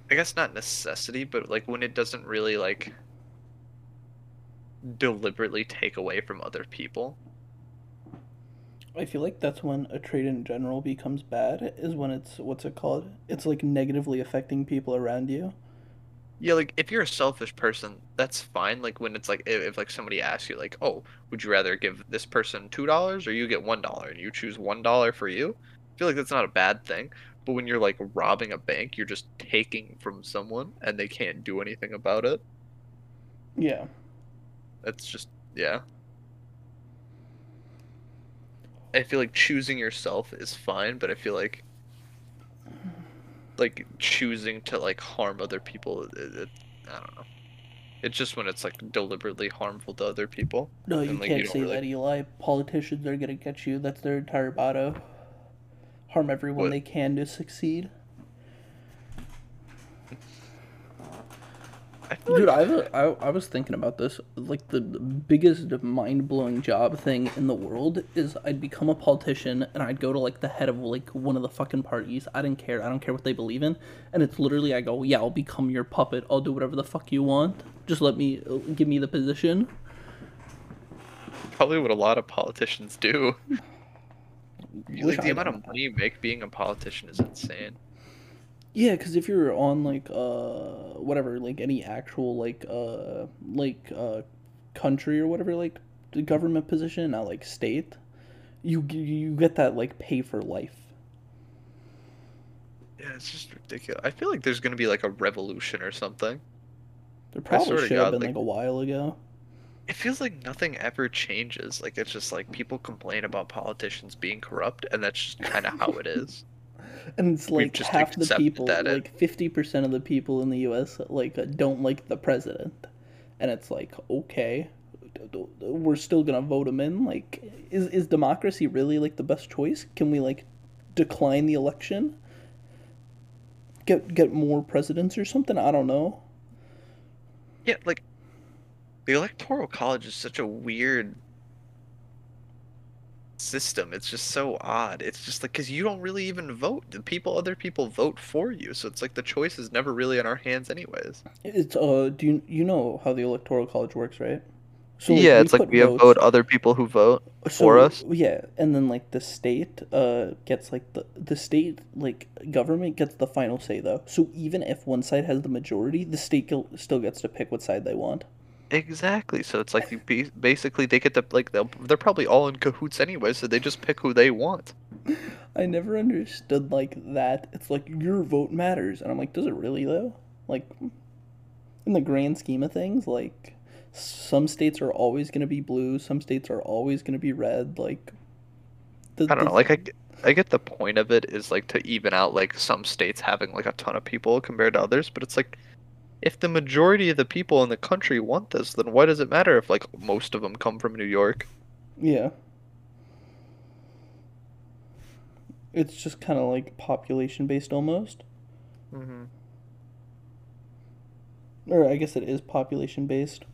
I guess not necessity, but like when it doesn't really like deliberately take away from other people. I feel like that's when a trait in general becomes bad, is when it's what's it called? It's like negatively affecting people around you. Yeah, like if you're a selfish person, that's fine. Like when it's like if, if like somebody asks you like, "Oh, would you rather give this person $2 or you get $1?" and you choose $1 for you, I feel like that's not a bad thing. But when you're like robbing a bank, you're just taking from someone and they can't do anything about it. Yeah. That's just yeah. I feel like choosing yourself is fine, but I feel like like choosing to like harm other people it, it, I don't know. It's just when it's like deliberately harmful to other people. No, you And, like, you can't don't say really- that, Eli. Politicians are gonna get you. That's their entire motto. Harm everyone What? they can to succeed. I Dude, like, I, a, I, I was thinking about this. Like, the, the biggest mind blowing job thing in the world is I'd become a politician and I'd go to, like, the head of, like, one of the fucking parties. I didn't care. I don't care what they believe in. And it's literally, I go, yeah, I'll become your puppet. I'll do whatever the fuck you want. Just let me, uh, give me the position. probably what a lot of politicians do. [LAUGHS] You- like the amount of money you make being a politician is insane. Yeah, because if you're on like uh whatever like any actual like uh like uh country or whatever like the government position, not like state, you you get that like pay for life. Yeah, it's just ridiculous. I feel like there's gonna be like a revolution or something. There probably should have been like- like a while ago. It feels like nothing ever changes. Like it's just like people complain about politicians being corrupt, and that's just kind of how it is. [LAUGHS] And it's We've like just half the people, like fifty percent of the people in the U.S. like don't like the president, and it's like okay, we're still gonna vote him in. Like, is is democracy really like the best choice? Can we like decline the election? Get get more presidents or something? I don't know. Yeah, like the electoral college is such a weird system. It's just so odd. It's just like because you don't really even vote. The people, other people vote for you, so it's like the choice is never really in our hands, anyways. It's uh, do you you know how the electoral college works, right? So yeah, it's like we have votes- vote other people who vote. for us? Yeah, and then like the state uh gets like the the state like government gets the final say though. So even if one side has the majority, the state still gets to pick what side they want. Exactly. So it's like you ba- basically they get to like they'll, they're probably all in cahoots anyway, so they just pick who they want. I never understood like that. It's like your vote matters, and I'm like, does it really though? Like, in the grand scheme of things, like some states are always gonna be blue, some states are always gonna be red. Like, the, I don't know. Like I, I get the point of it is like to even out like some states having like a ton of people compared to others, but it's like if the majority of the people in the country want this, then why does it matter if like most of them come from New York? Yeah. It's just kind of like population based almost. Mm-hmm. Or I guess it is population based.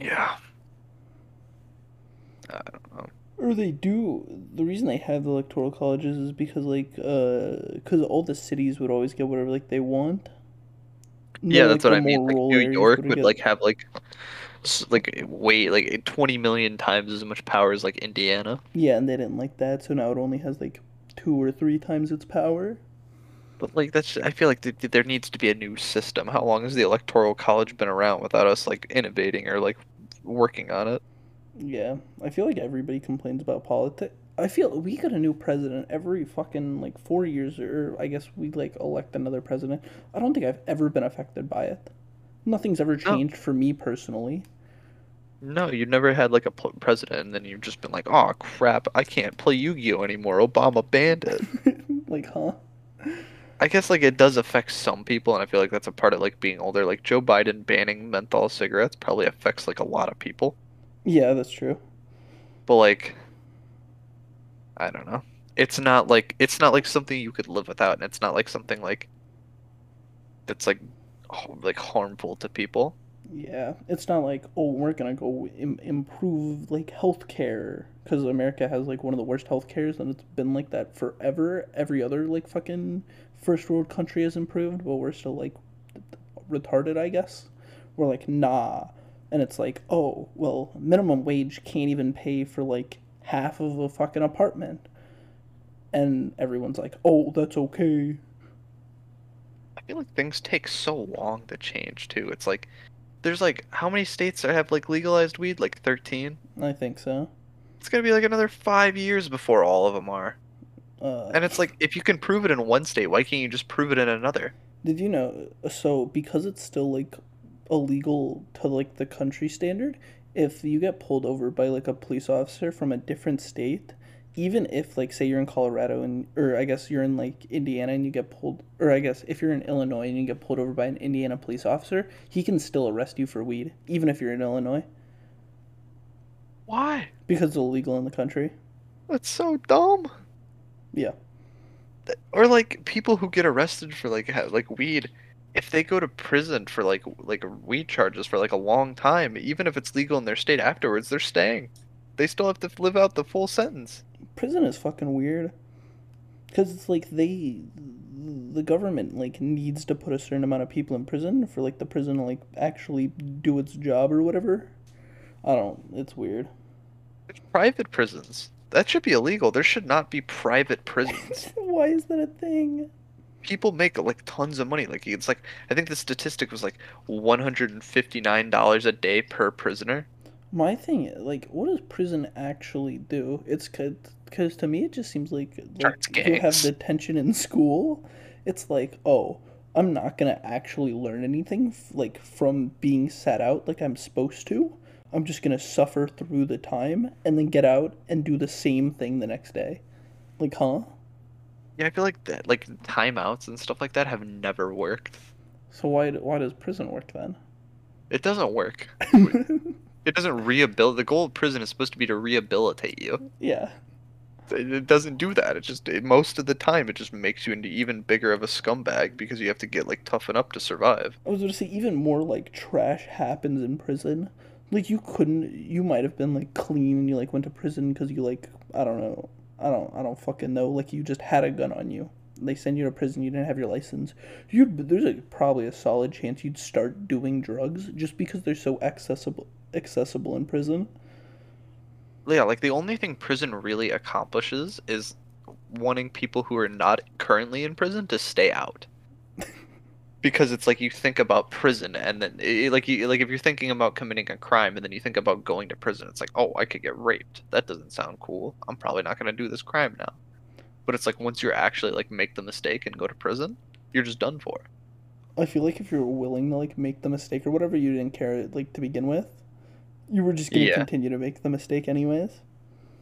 Yeah. I don't know. Or they do. The reason they have the electoral colleges is because, like, uh, because all the cities would always get whatever, like, they want. And Yeah, that's like, what I mean. Like New York would like have like like way like 20 million times as much power as like Indiana. Yeah, and they didn't like that, so now it only has, like, two or three times its power. But like that's I feel like th- there needs to be a new system. How long has the electoral college been around without us like innovating or like working on it? Yeah, I feel like everybody complains about politics. I feel we get a new president every fucking like four years, or I guess we like elect another president. I don't think I've ever been affected by it. Nothing's ever changed for me personally. No, you've never had like a president, and then you've just been like, "Oh crap, I can't play Yu-Gi-Oh anymore. Obama banned it." [LAUGHS] like, huh? I guess like it does affect some people, and I feel like that's a part of like being older. Like Joe Biden banning menthol cigarettes probably affects like a lot of people. Yeah, that's true. But like, I don't know. It's not like it's not like something you could live without, and it's not like something like that's like like harmful to people. Yeah, it's not like oh we're gonna go Im- improve like healthcare because America has like one of the worst healthcares and it's been like that forever. Every other like fucking first world country has improved, but we're still like retarded, I guess. We're like nah, and it's like oh well minimum wage can't even pay for like half of a fucking apartment, and everyone's like oh that's okay. I feel like things take so long to change too. It's like there's like how many states that have like legalized weed? Like 13. I think so. It's gonna be like another five years before all of them are. Uh, And it's like if you can prove it in one state, why can't you just prove it in another? Did you know? So because it's still like illegal to like the country standard, if you get pulled over by like a police officer from a different state, even if like say you're in Colorado and or I guess you're in like Indiana and you get pulled or I guess if you're in Illinois and you get pulled over by an Indiana police officer, he can still arrest you for weed even if you're in Illinois Why? because it's illegal in the country. That's so dumb. Yeah. Or like people who get arrested for like like weed, if they go to prison for like like weed charges for like a long time, even if it's legal in their state afterwards, they're staying. They still have to live out the full sentence. prison is fucking weird because it's like they the government like needs to put a certain amount of people in prison for like the prison to like actually do its job or whatever i don't it's weird It's private prisons. That should be illegal. There should not be private [LAUGHS] prisons. why is that a thing People make like tons of money. Like it's like I think the statistic was like one hundred and fifty nine dollars a day per prisoner. my thing like what does prison actually do? It's because to me it just seems like, like you have detention in school. It's like oh i'm not gonna actually learn anything like from being sat out like i'm supposed to. I'm just gonna suffer through the time and then get out and do the same thing the next day. Like huh Yeah, I feel like that like timeouts and stuff like that have never worked. so why why does prison work then It doesn't work. [LAUGHS] It doesn't rehabilitate. The goal of prison is supposed to be to rehabilitate you. yeah It it doesn't do that. It just it, most of the time it just makes you into even bigger of a scumbag because you have to get like toughen up to survive. I was going to say even more like trash happens in prison. Like you couldn't, you might have been like clean and you like went to prison because you like I don't know, I don't I don't fucking know. Like you just had a gun on you. They send you to prison. You didn't have your license. You'd there's a, probably a solid chance you'd start doing drugs just because they're so accessible accessible in prison. Yeah, like the only thing prison really accomplishes is wanting people who are not currently in prison to stay out. Because it's like you think about prison and then i like you like if you're thinking about committing a crime and then you think about going to prison it's like oh i could get raped that doesn't sound cool i'm probably not going to do this crime now but it's like once you're actually like make the mistake and go to prison you're just done for I feel like if you're willing to like make the mistake or whatever, you didn't care like to begin with. You were just gonna Yeah. continue to make the mistake anyways.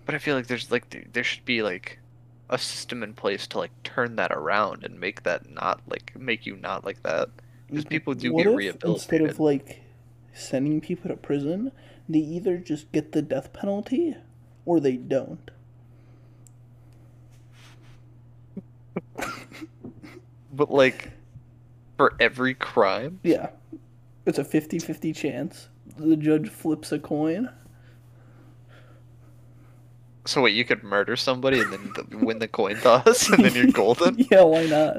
but i feel like there's like there should be like a system in place to like turn that around and make that not like make you not like that because people do what get if rehabilitated instead of like sending people to prison, they either just get the death penalty or they don't. but like for every crime Yeah. It's a 50-50 chance. The judge flips a coin. So wait, you could murder somebody and then th- win the coin toss, and then you're golden. [LAUGHS] yeah, why not?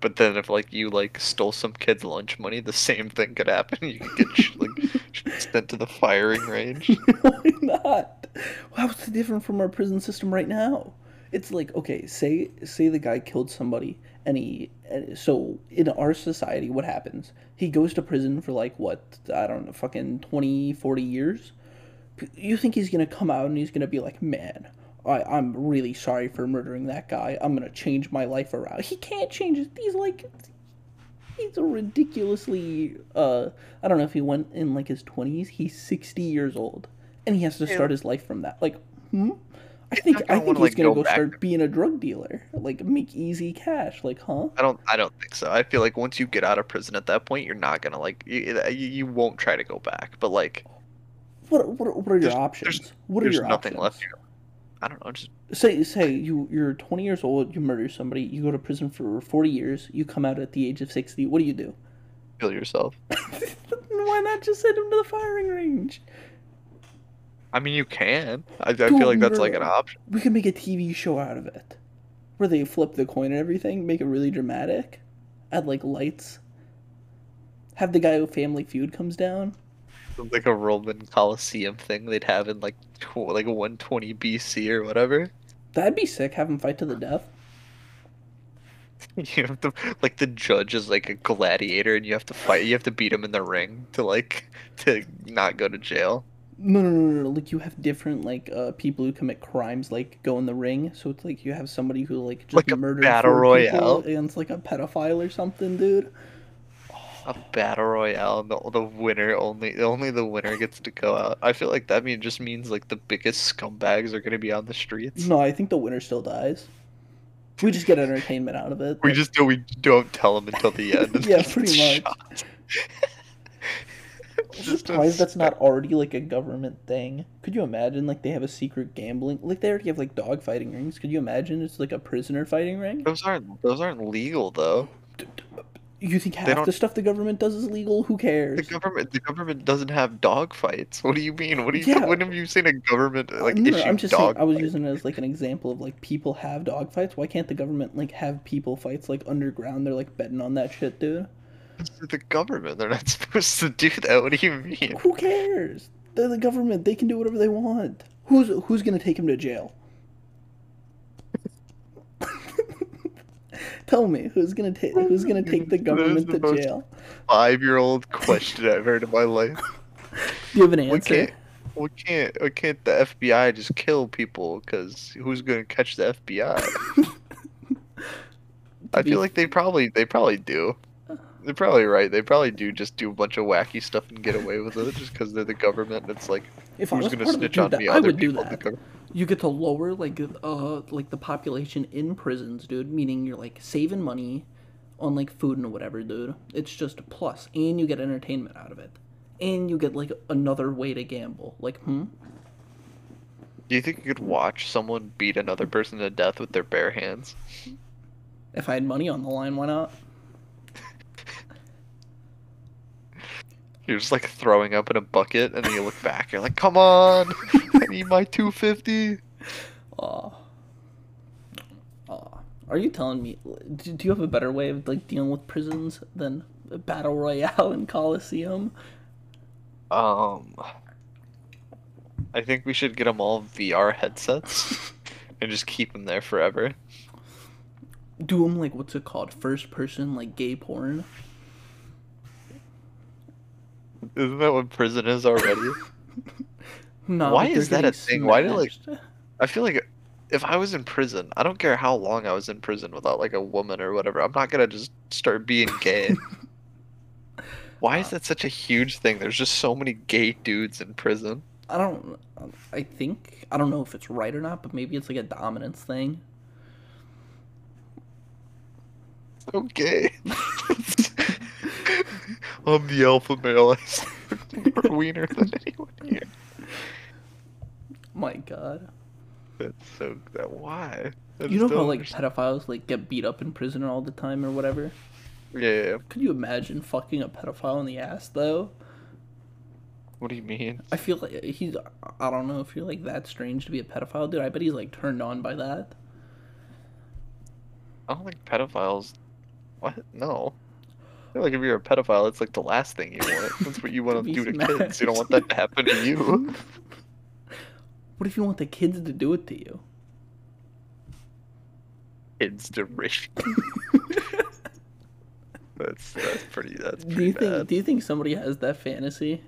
But then if like you like stole some kid's lunch money, the same thing could happen. You could get like sent to the firing range. [LAUGHS] why not? How's it different from our prison system right now? It's like okay, say say the guy killed somebody, and he and so in our society, what happens? He goes to prison for like what I don't know, fucking 20, 40 years. You think he's gonna come out and he's gonna be like, man, I, I'm really sorry for murdering that guy. I'm gonna change my life around. He can't change it. He's like, he's a ridiculously. Uh, I don't know if he went in like his twenties. He's sixty years old, and he has to start his life from that. Like, hmm. I think I think wanna, he's like, gonna go go start being a drug dealer, like make easy cash. Like, huh? I don't. I don't think so. I feel like once you get out of prison at that point, you're not gonna like. You, you you won't try to go back. But like, What what, what are your There's- options? there's- what are there's your nothing options? left here. I don't know. Just Say say you you're 20 years old, you murder somebody, you go to prison for 40 years, you come out at the age of 60. What do you do? kill yourself. [LAUGHS] Why not just send him to the firing range? I mean, you can. I, I Dude, feel like that's like an option. We could make a TV show out of it, where they flip the coin and everything, make it really dramatic, add like lights. Have the guy who Family Feud comes down. Like a Roman Coliseum thing they'd have in like tw- like 120 BC or whatever. That'd be sick. Have them fight to the death. [LAUGHS] You have to like the judge is like a gladiator, and you have to fight. You have to beat him in the ring to like [LAUGHS] to not go to jail. No, no, no, no, no. Like you have different like uh people who commit crimes like go in the ring. So it's like you have somebody who like just Like a murdered battle royale? against like a pedophile or something, dude. A battle royale, and the, the winner only only the winner gets to go out. I feel like that mean just means like the biggest scumbags are gonna be on the streets. No, I think the winner still dies. We just get entertainment out of it. We just do we don't tell them until the end. [LAUGHS] Yeah, pretty much. [LAUGHS] I'm just surprised that's not already like a government thing. Could you imagine like they have a secret gambling like they already have like dog fighting rings? Could you imagine it's like a prisoner fighting ring? Those aren't those aren't legal though. You think half the stuff the government does is legal? Who cares? The government the government doesn't have dog fights. What do you mean? What do you Yeah. when have you seen a government uh, like no, issue I'm just saying. I was fight? using it as like an example of like people have dog fights. Why can't the government like have people fights like underground? They're like betting on that shit, dude. It's the government. They're not [LAUGHS] supposed to do that. What do you mean? Who cares? They're the government. They can do whatever they want. Who's who's gonna take him to jail? Tell me who's gonna take who's gonna take the [LAUGHS] government the to jail? Five year old question I've heard in my life. [LAUGHS] Do you have an answer? We can't. We can't. We can't. The FBI just kill people because who's gonna catch the FBI? I [LAUGHS] feel like they probably they probably do. They're probably right. They probably do just do a bunch of wacky stuff and get away with it just because they're the government. and It's like If who's of the snitch on that- me? I Other would do that. You get to lower like uh like the population in prisons, dude. Meaning you're like saving money on like food and whatever, dude. It's just a plus, and you get entertainment out of it, and you get like another way to gamble. Like, hmm. Do you think you could watch someone beat another person to death with their bare hands? If I had money on the line, why not? You're just like throwing up in a bucket, and then you look back. You're like, "Come on, I need my 250." Aw. Aw. Are you telling me? Do, do you have a better way of like dealing with prisons than battle royale and Coliseum? Um, I think we should get them all VR headsets [LAUGHS] and just keep them there forever. Do them like what's it called? First person like gay porn. Isn't that what prison is already? [LAUGHS] No. Why is that a thing? Why do, like- [LAUGHS] I feel like if I was in prison, I don't care how long I was in prison without like a woman or whatever. I'm not gonna just start being gay. [LAUGHS] Why is that such a huge thing? There's just so many gay dudes in prison. I don't. I think I don't know if it's right or not, but maybe it's like a dominance thing. So gay. I'm the alpha male. I stand more wiener than anyone here. My God. That's so. That why? I You know don't how like understand. pedophiles like get beat up in prison all the time or whatever. Yeah, yeah, yeah. Could you imagine fucking a pedophile in the ass though? What do you mean? I feel like uh, he's. I don't know if you're like that strange to be a pedophile, dude. I bet he's like turned on by that. I don't think pedophiles. What? No. Feel like if you're a pedophile, it's like the last thing you want. [LAUGHS] That's what you want to do to smashed. kids. You don't want that to happen to you. What if you want the kids to do it to you? Kids to rape. [LAUGHS] that's that's pretty. That's Do you bad. think? Do you think somebody has that fantasy?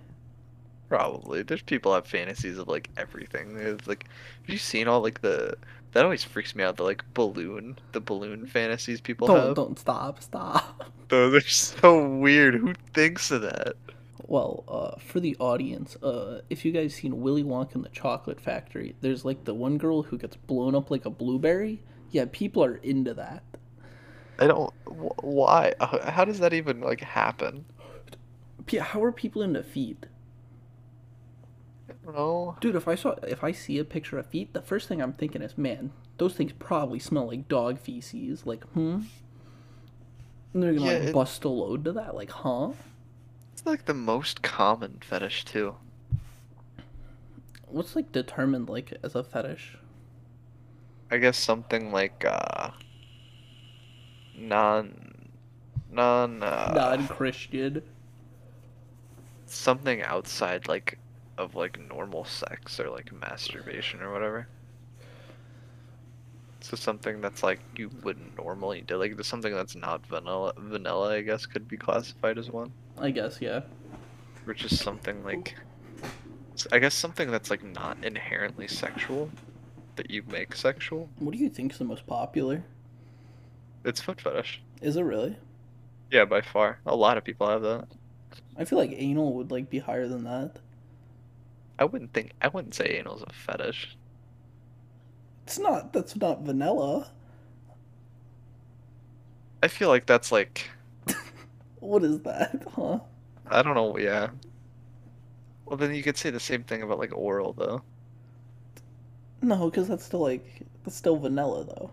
Probably. There's people have fantasies of like everything. There's like, have you seen all like the? That always freaks me out. The like balloon, the balloon fantasies people Don't have. don't stop stop. [LAUGHS] Those are so weird. Who thinks of that? Well, uh, for the audience, uh, if you guys seen Willy Wonka and the Chocolate Factory, there's like the one girl who gets blown up like a blueberry. Yeah, people are into that. I don't. wh- Why? How does that even like happen? P- How are people into feet? Know. Dude, if I saw if I see a picture of feet, the first thing I'm thinking is, man, those things probably smell like dog feces. Like, hmm. And they're gonna Yeah, like it- bust a load to that. Like, huh? It's like the most common fetish too. What's like determined like as a fetish? I guess something like uh non non uh, Non-Christian. something outside like of like normal sex or like masturbation or whatever. So something that's like you wouldn't normally do, like something that's not vanilla. Vanilla, I guess, could be classified as one, I guess, yeah. which is something like, I guess something that's like not inherently sexual, that you make sexual. What do you think's the most popular? It's foot fetish. Is it really? Yeah, by far. A lot of people have that. I feel like anal would like be higher than that. I wouldn't think. I wouldn't say anal's a fetish. It's not. That's not vanilla. I feel like that's like [LAUGHS] What is that, huh? I don't know. Yeah. Well, then you could say the same thing about like oral though. No, because that's still like that's still vanilla though.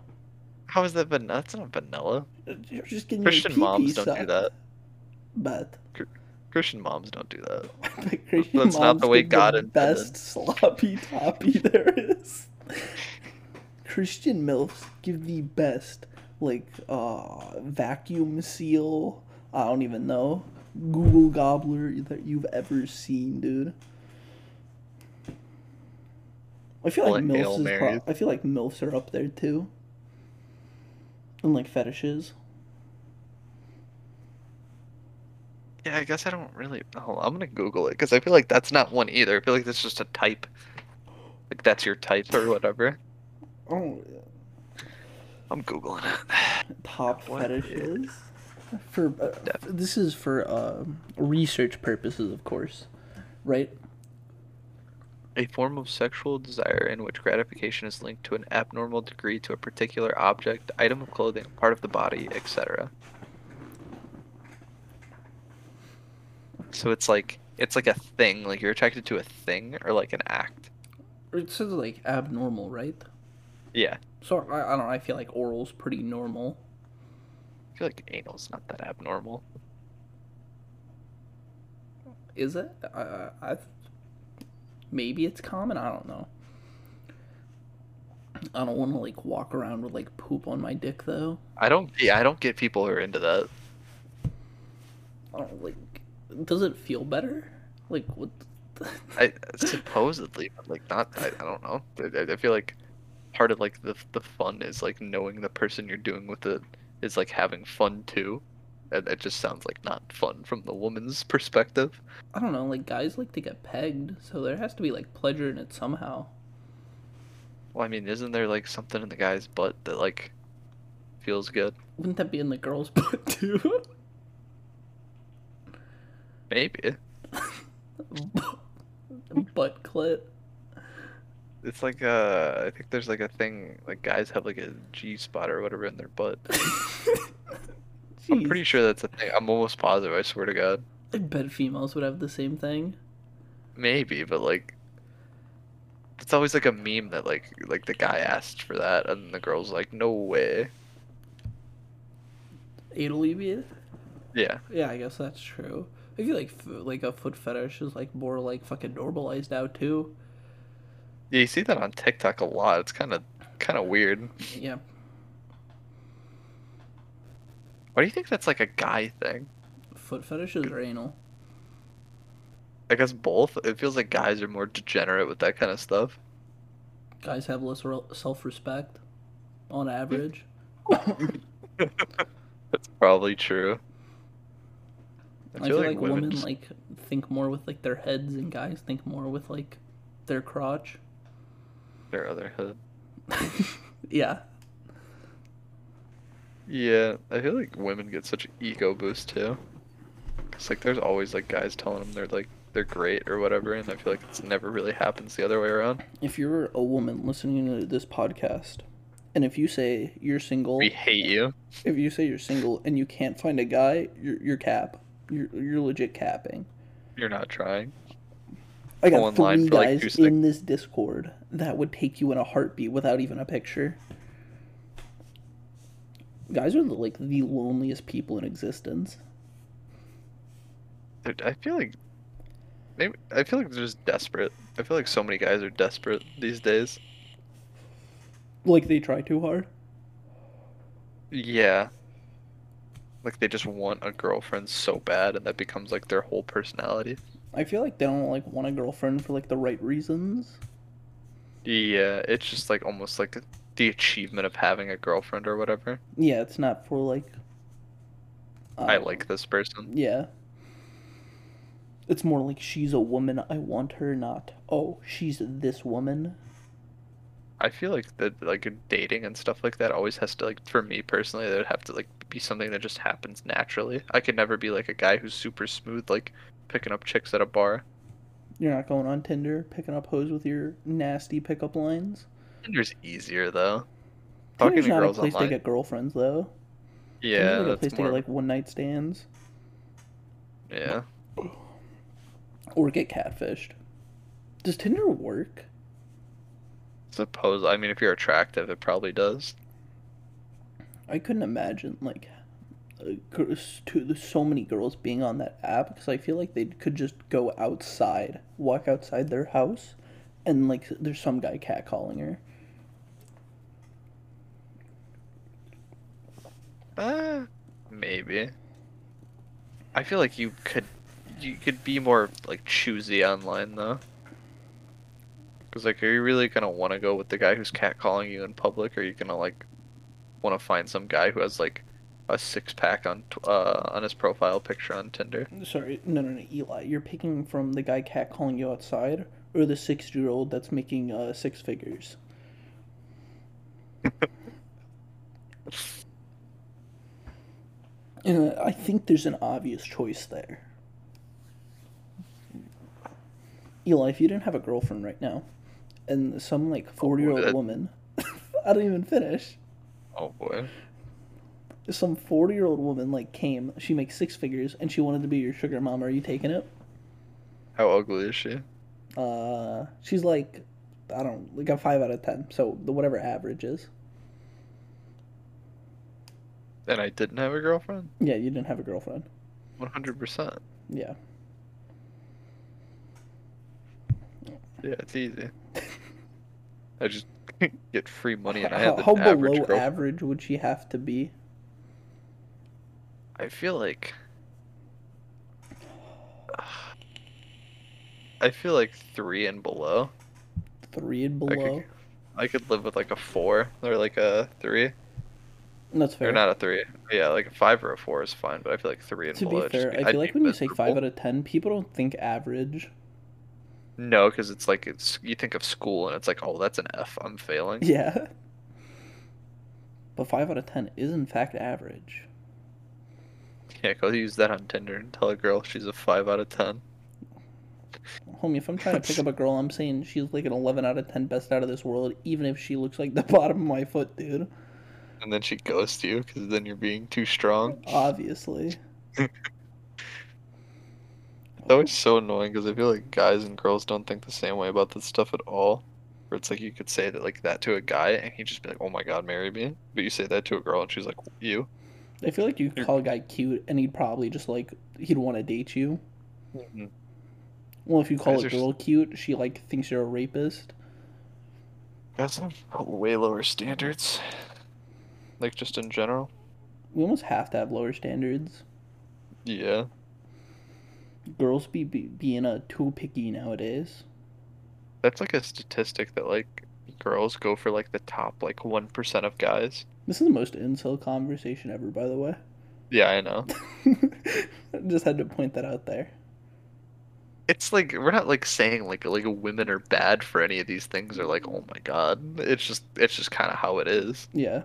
How is that vanilla? That's not vanilla. You're just getting Christian moms don't do that. But Christian moms don't do that. [LAUGHS] Christian That's not the way God the intended. best sloppy toppy [LAUGHS] there is. Christian milfs give the best like uh vacuum seal. I don't even know Google gobbler that you've ever seen, dude. I feel like Like milfs is pro- I feel like milfs are up there too. And like fetishes. Yeah, I guess I don't really. Hold on, I'm gonna Google it because I feel like that's not one either. I feel like that's just a type. Like that's your type or whatever. Oh, Yeah. I'm googling it. top What fetishes for uh, this is for um, research purposes of course right A form of sexual desire in which gratification is linked to an abnormal degree to a particular object, item of clothing, part of the body, etc. So it's like it's like a thing, like you're attracted to a thing or like an act. it says like abnormal right Yeah. so I, I don't know i feel like oral's pretty normal I feel like anal's not that abnormal. is it i i maybe it's common i don't know i don't want to like walk around with like poop on my dick though I don't yeah, I don't get people who are into that. i don't like does it feel better like what I supposedly, but like not. I, I don't know. I- I, feel like part of like the the fun is like knowing the person you're doing with it is like having fun too. And it just sounds like not fun from the woman's perspective. I don't know, like guys like to get pegged, so there has to be like pleasure in it somehow. Well, I mean, isn't there like something in the guy's butt that like feels good? Wouldn't that be in the girl's [LAUGHS] butt too? Maybe. [LAUGHS] butt clit. It's like uh, I think there's like a thing like guys have like a G spot or whatever in their butt. [LAUGHS] I'm pretty sure that's a thing. I'm almost positive. I swear to God. I bet females would have the same thing. Maybe, but like, it's always like a meme that like like the guy asked for that, and the girl's like, "No way." Anal you mean? Yeah, Yeah, I guess that's true. I feel like like a foot fetish is like more like fucking normalized now too. yeah. You see that on TikTok a lot. It's kind of kind of weird. Yeah, Why do you think that's like a guy thing? foot fetishes or anal. I guess both. It feels like guys are more degenerate with that kind of stuff. Guys have less re- self-respect, on average. [LAUGHS] That's probably true. I feel, like, women just... like think more with like their heads, and guys think more with like their crotch. Their other head. [LAUGHS] yeah. Yeah, I feel like women get such an ego boost too. It's like there's always like guys telling them they're like they're great or whatever, and I feel like it's never really happens the other way around. If you're a woman listening to this podcast, and if you say you're single, we hate you. If you say you're single and you can't find a guy, you're, you're cap. You're you're legit capping. You're not trying. I got three guys like in this Discord that would take you in a heartbeat without even a picture guys are like the loneliest people in existence. I feel like maybe I feel like they're just desperate. I feel like so many guys are desperate these days. Like they try too hard. Yeah. Like they just want a girlfriend so bad, and that becomes like their whole personality. I feel like they don't like want a girlfriend for like the right reasons. Yeah, it's just like almost like the achievement of having a girlfriend or whatever. Yeah, it's not for like. I um, like this person. Yeah. It's more like she's a woman. I want her, not oh she's this woman. I feel like that like dating and stuff like that always has to like for me personally that would have to like be something that just happens naturally. I could never be like a guy who's super smooth like picking up chicks at a bar. You're not going on Tinder picking up hoes with your nasty pickup lines. Tinder's easier though. Talking Tinder's to not girls a place online. to get girlfriends though. Yeah, Tinder's like a place more... to get like one night stands. Yeah. Or get catfished. Does Tinder work? Suppose I mean if you're attractive, it probably does. I couldn't imagine like uh, to so many girls being on that app because I feel like they could just go outside, walk outside their house, and like there's some guy catcalling her. Uh, maybe. I feel like you could you could be more like choosy online though. Cause like, are you really gonna want to go with the guy who's catcalling you in public, or are you gonna like want to find some guy who has like a six pack on uh on his profile picture on Tinder? Sorry, no, no, no, Eli, you're picking from the guy catcalling you outside, or the six year old that's making uh six figures. [LAUGHS] And I think there's an obvious choice there. Eli, if you didn't have a girlfriend right now, and some like forty year old woman, [LAUGHS] I don't even finish. Oh boy. Some forty year old woman like came, she makes six figures, and she wanted to be your sugar mom. Are you taking it? How ugly is she? Uh, she's like, I don't like a five out of ten. So the whatever average is. And I didn't have a girlfriend? Yeah, you didn't have a girlfriend. 100%. Yeah. Yeah, it's easy. [LAUGHS] I just [LAUGHS] get free money and I have the how average below average would she have to be? I feel like [SIGHS] I feel like three and below. Three and below. I could, I could live with like a four or like a three. That's fair. Or not a three. Yeah, like a five or a four is fine, but I feel like three and to below. To be fair, be, I feel like when you say five out of ten, people don't think average. No, because it's like it's you think of school and it's like, oh, that's an F. I'm failing. Yeah. But five out of ten is in fact average. Yeah, go use that on Tinder and tell a girl she's a five out of ten. Homie, if I'm trying to pick up a [LAUGHS] girl, I'm saying she's like an 11 out of 10 best out of this world, even if she looks like the [LAUGHS] bottom of my foot, dude and then she ghosts you because then you're being too strong. Obviously. [LAUGHS] it's always so annoying because I feel like guys and girls don't think the same way about this stuff at all. Where it's like you could say that like that to a guy and he'd just be like, "Oh my god, marry me," but you say that to a girl and she's like, "You." I feel like you could call a guy cute and he'd probably just like he'd want to date you. Mm-hmm. Well, if you call a girl cute, she like thinks you're a rapist. That's some way lower standards. Like just in general. We almost have to have lower standards. Yeah. Girls be, be being a too picky nowadays. That's like a statistic that like girls go for like the top like one percent of guys. This is the most incel conversation ever, by the way. Yeah, I know. [LAUGHS] Just had to point that out there. It's like we're not like saying like like women are bad for any of these things or like oh my god. It's just it's just kind of how it is. Yeah.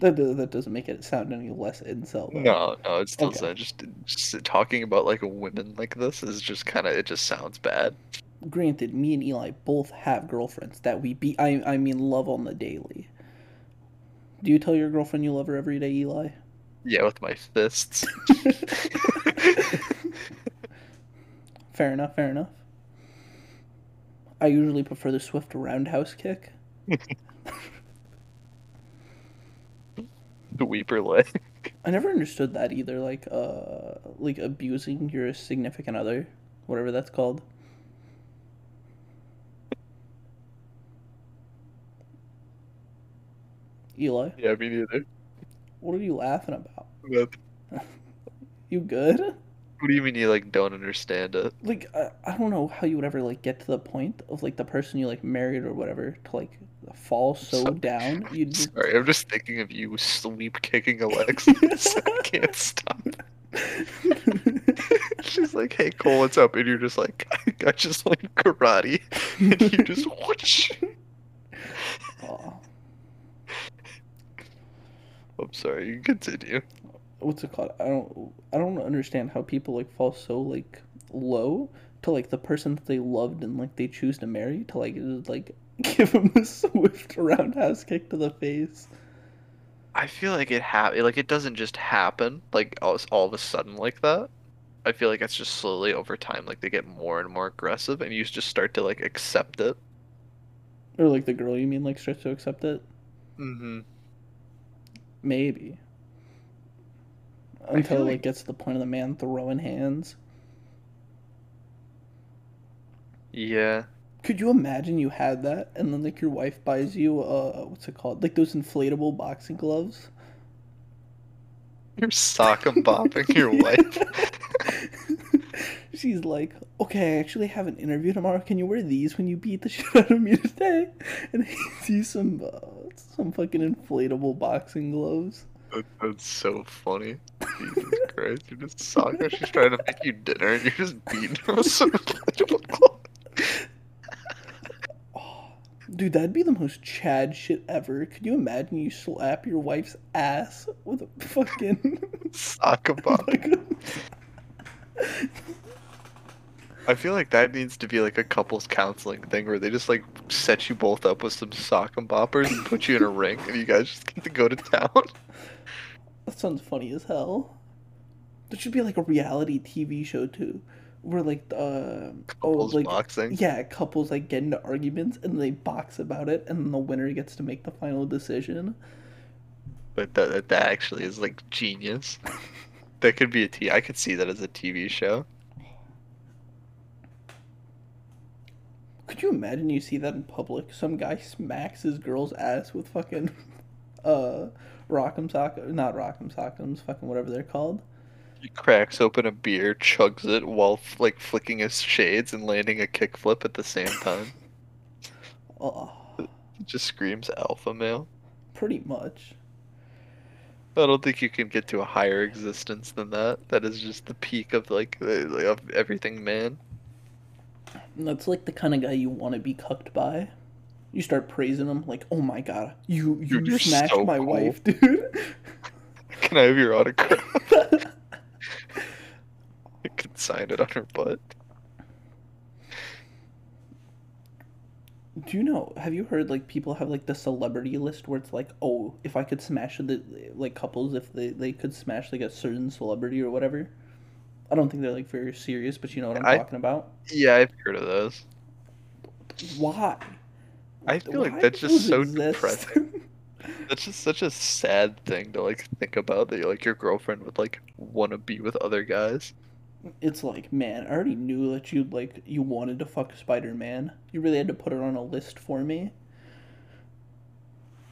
That, that doesn't make it sound any less incel. though. No, no, it's still Okay. Just, just talking about like a women like this is just kind of it just sounds bad. Granted, me and Eli both have girlfriends that we be I I mean love on the daily. Do you tell your girlfriend you love her every day, Eli? Yeah, with my fists. [LAUGHS] [LAUGHS] Fair enough, fair enough. I usually prefer the swift roundhouse kick. [LAUGHS] the weeper leg. I never understood that either, like uh like abusing your significant other, whatever that's called. Eli, Yeah, me neither. what are you laughing about? [LAUGHS] You good? what do you mean you like don't understand it? Like I, I don't know how you would ever like get to the point of like the person you like married or whatever to like fall so down you [LAUGHS] just Sorry, I'm just thinking of you sleep kicking [LAUGHS] Alexis. I can't stop. [LAUGHS] She's like, "Hey Cole, what's up?" And you're just like, "I just learned karate," and you just whoosh. Aw. I'm sorry. You continue. what's it called? I don't I don't understand how people like fall so like low to like the person that they loved and like they choose to marry to like like [LAUGHS] give him a swift roundhouse kick to the face. I feel like it ha- like it doesn't just happen like all, all of a sudden like that. I feel like it's just slowly over time like they get more and more aggressive and you just start to like accept it. Or like the girl you mean like starts to accept it? Mm-hmm. Maybe. Until it like- like gets to the point of the man throwing hands. Yeah. Could you imagine you had that and then like your wife buys you uh what's it called? Like those inflatable boxing gloves? You're sock bopping your [LAUGHS] wife. She's like, okay, I actually have an interview tomorrow. Can you wear these when you beat the [LAUGHS] shit out of me today? And he sees some uh, some fucking inflatable boxing gloves. That, that's so funny. Jesus Christ, you're just sock her. She's trying to make you dinner and you're just beating her with some [LAUGHS] inflatable. Dude, that'd be the most Chad shit ever. Could you imagine you slap your wife's ass with a fucking [LAUGHS] bop. I feel like that needs to be like a couples counseling thing where they just like set you both up with some sock and boppers and put you in a ring and you guys just get to go to town. That sounds funny as hell. There should be like a reality TV show too, where like uh oh Couples like boxing. yeah couples like get into arguments and they box about it and then the winner gets to make the final decision. But that that actually is like genius. [LAUGHS] That could be a T. I could see that as a TV show. Could you imagine you see that in public? Some guy smacks his girl's ass with fucking [LAUGHS] uh rock'em sock not rock'em sock'ems, fucking whatever they're called. He cracks open a beer, chugs it while like flicking his shades and landing a kickflip at the same time. [LAUGHS] Oh, It just screams alpha male. pretty much. I don't think you can get to a higher existence than that. That is just the peak of like the- of everything man. And that's like the kind of guy you want to be cucked by. You start praising him like, "Oh my god, you you you're smashed so my cool." wife, [LAUGHS] dude." Can I have your autograph? [LAUGHS] Sign it on her butt. Do you know? Have you heard like people have like the celebrity list where it's like, oh, if I could smash the like couples, if they they could smash like a certain celebrity or whatever. I don't think they're like very serious, but you know what I'm I- talking about. Yeah, I've heard of those. Why? I feel like that's just so exist? depressing. That's just such a sad thing to like think about that like your girlfriend would like want to be with other guys. It's like, man, I already knew that you like you wanted to fuck Spider Man. You really had to put it on a list for me.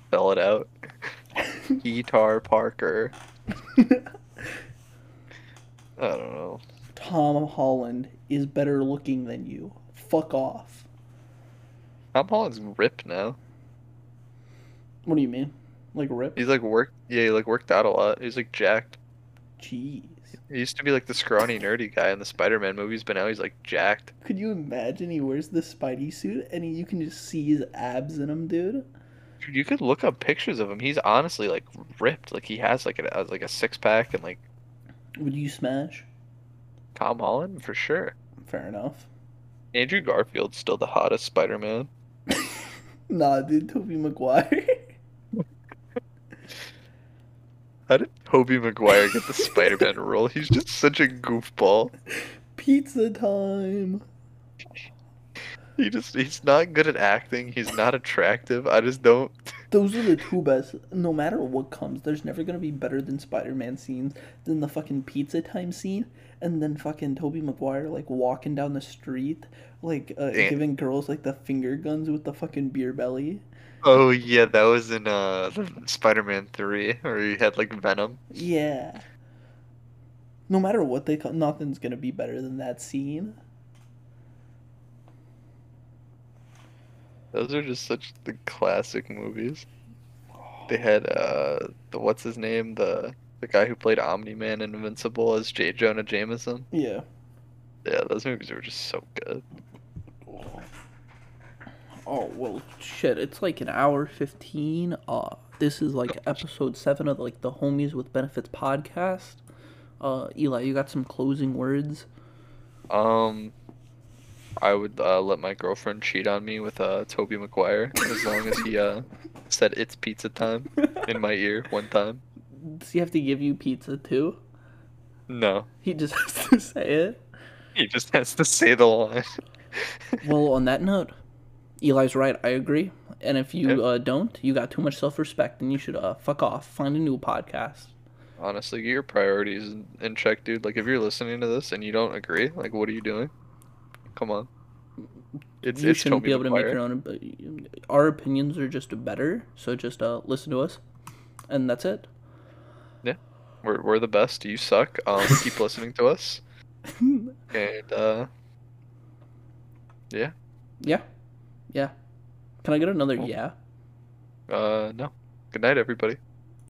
Spell it out. [LAUGHS] Guitar Parker. [LAUGHS] I don't know. Tom Holland is better looking than you. Fuck off. Tom Holland's ripped now. What do you mean? Like rip? He's like worked. Yeah, he like worked out a lot. He's like jacked. Jeez. He used to be like the scrawny nerdy guy in the Spider-Man movies, but now he's like jacked. Could you imagine he wears the Spidey suit and he, you can just see his abs in him, dude? Dude, you could look up pictures of him. He's honestly like ripped. Like he has like a like a six pack and like Would you smash? Tom Holland for sure. Fair enough. Andrew Garfield's still the hottest Spider-Man. [LAUGHS] Nah, dude, Tobey Maguire. [LAUGHS] How did Tobey Maguire get the Spider-Man [LAUGHS] role? He's just such a goofball. Pizza time. He just he's not good at acting. He's not attractive. I just don't [LAUGHS] Those are the two best. No matter what comes, there's never gonna be better than Spider-Man scenes than the fucking pizza time scene, and then fucking Tobey Maguire like walking down the street, like uh, giving girls like the finger guns with the fucking beer belly. Oh yeah, that was in uh Spider-Man 3 where he had like Venom. Yeah. No matter what they call, nothing's gonna be better than that scene. Those are just such the classic movies. They had uh the what's his name? The the guy who played Omni-Man in Invincible as J. Jonah Jameson. Yeah. Yeah, those movies were just so good. Oh well, shit! It's like an hour fifteen. Uh, this is like episode seven of like the Homies with Benefits podcast. Uh, Eli, you got some closing words? Um I would uh, let my girlfriend cheat on me with uh Tobey Maguire as long as he uh [LAUGHS] said it's pizza time in my ear one time. Does he have to give you pizza too? No. He just [LAUGHS] has to say it. He just has to say the line. Well, on that note, Eli's right. I agree. And if you Yep. uh, don't, you got too much self-respect, and you should uh, fuck off. Find a new podcast. Honestly, get your priorities in, in check, dude. Like, if you're listening to this and you don't agree, like, what are you doing? Come on. It's, you it's shouldn't be able to make your own. But our opinions are just better. So just uh, listen to us, and that's it. Yeah, we're, we're the best. You suck. Um, [LAUGHS] keep listening to us. [LAUGHS] And, uh, yeah, Yeah, yeah. Can I get another Cool. yeah? uh, no. Good night, everybody.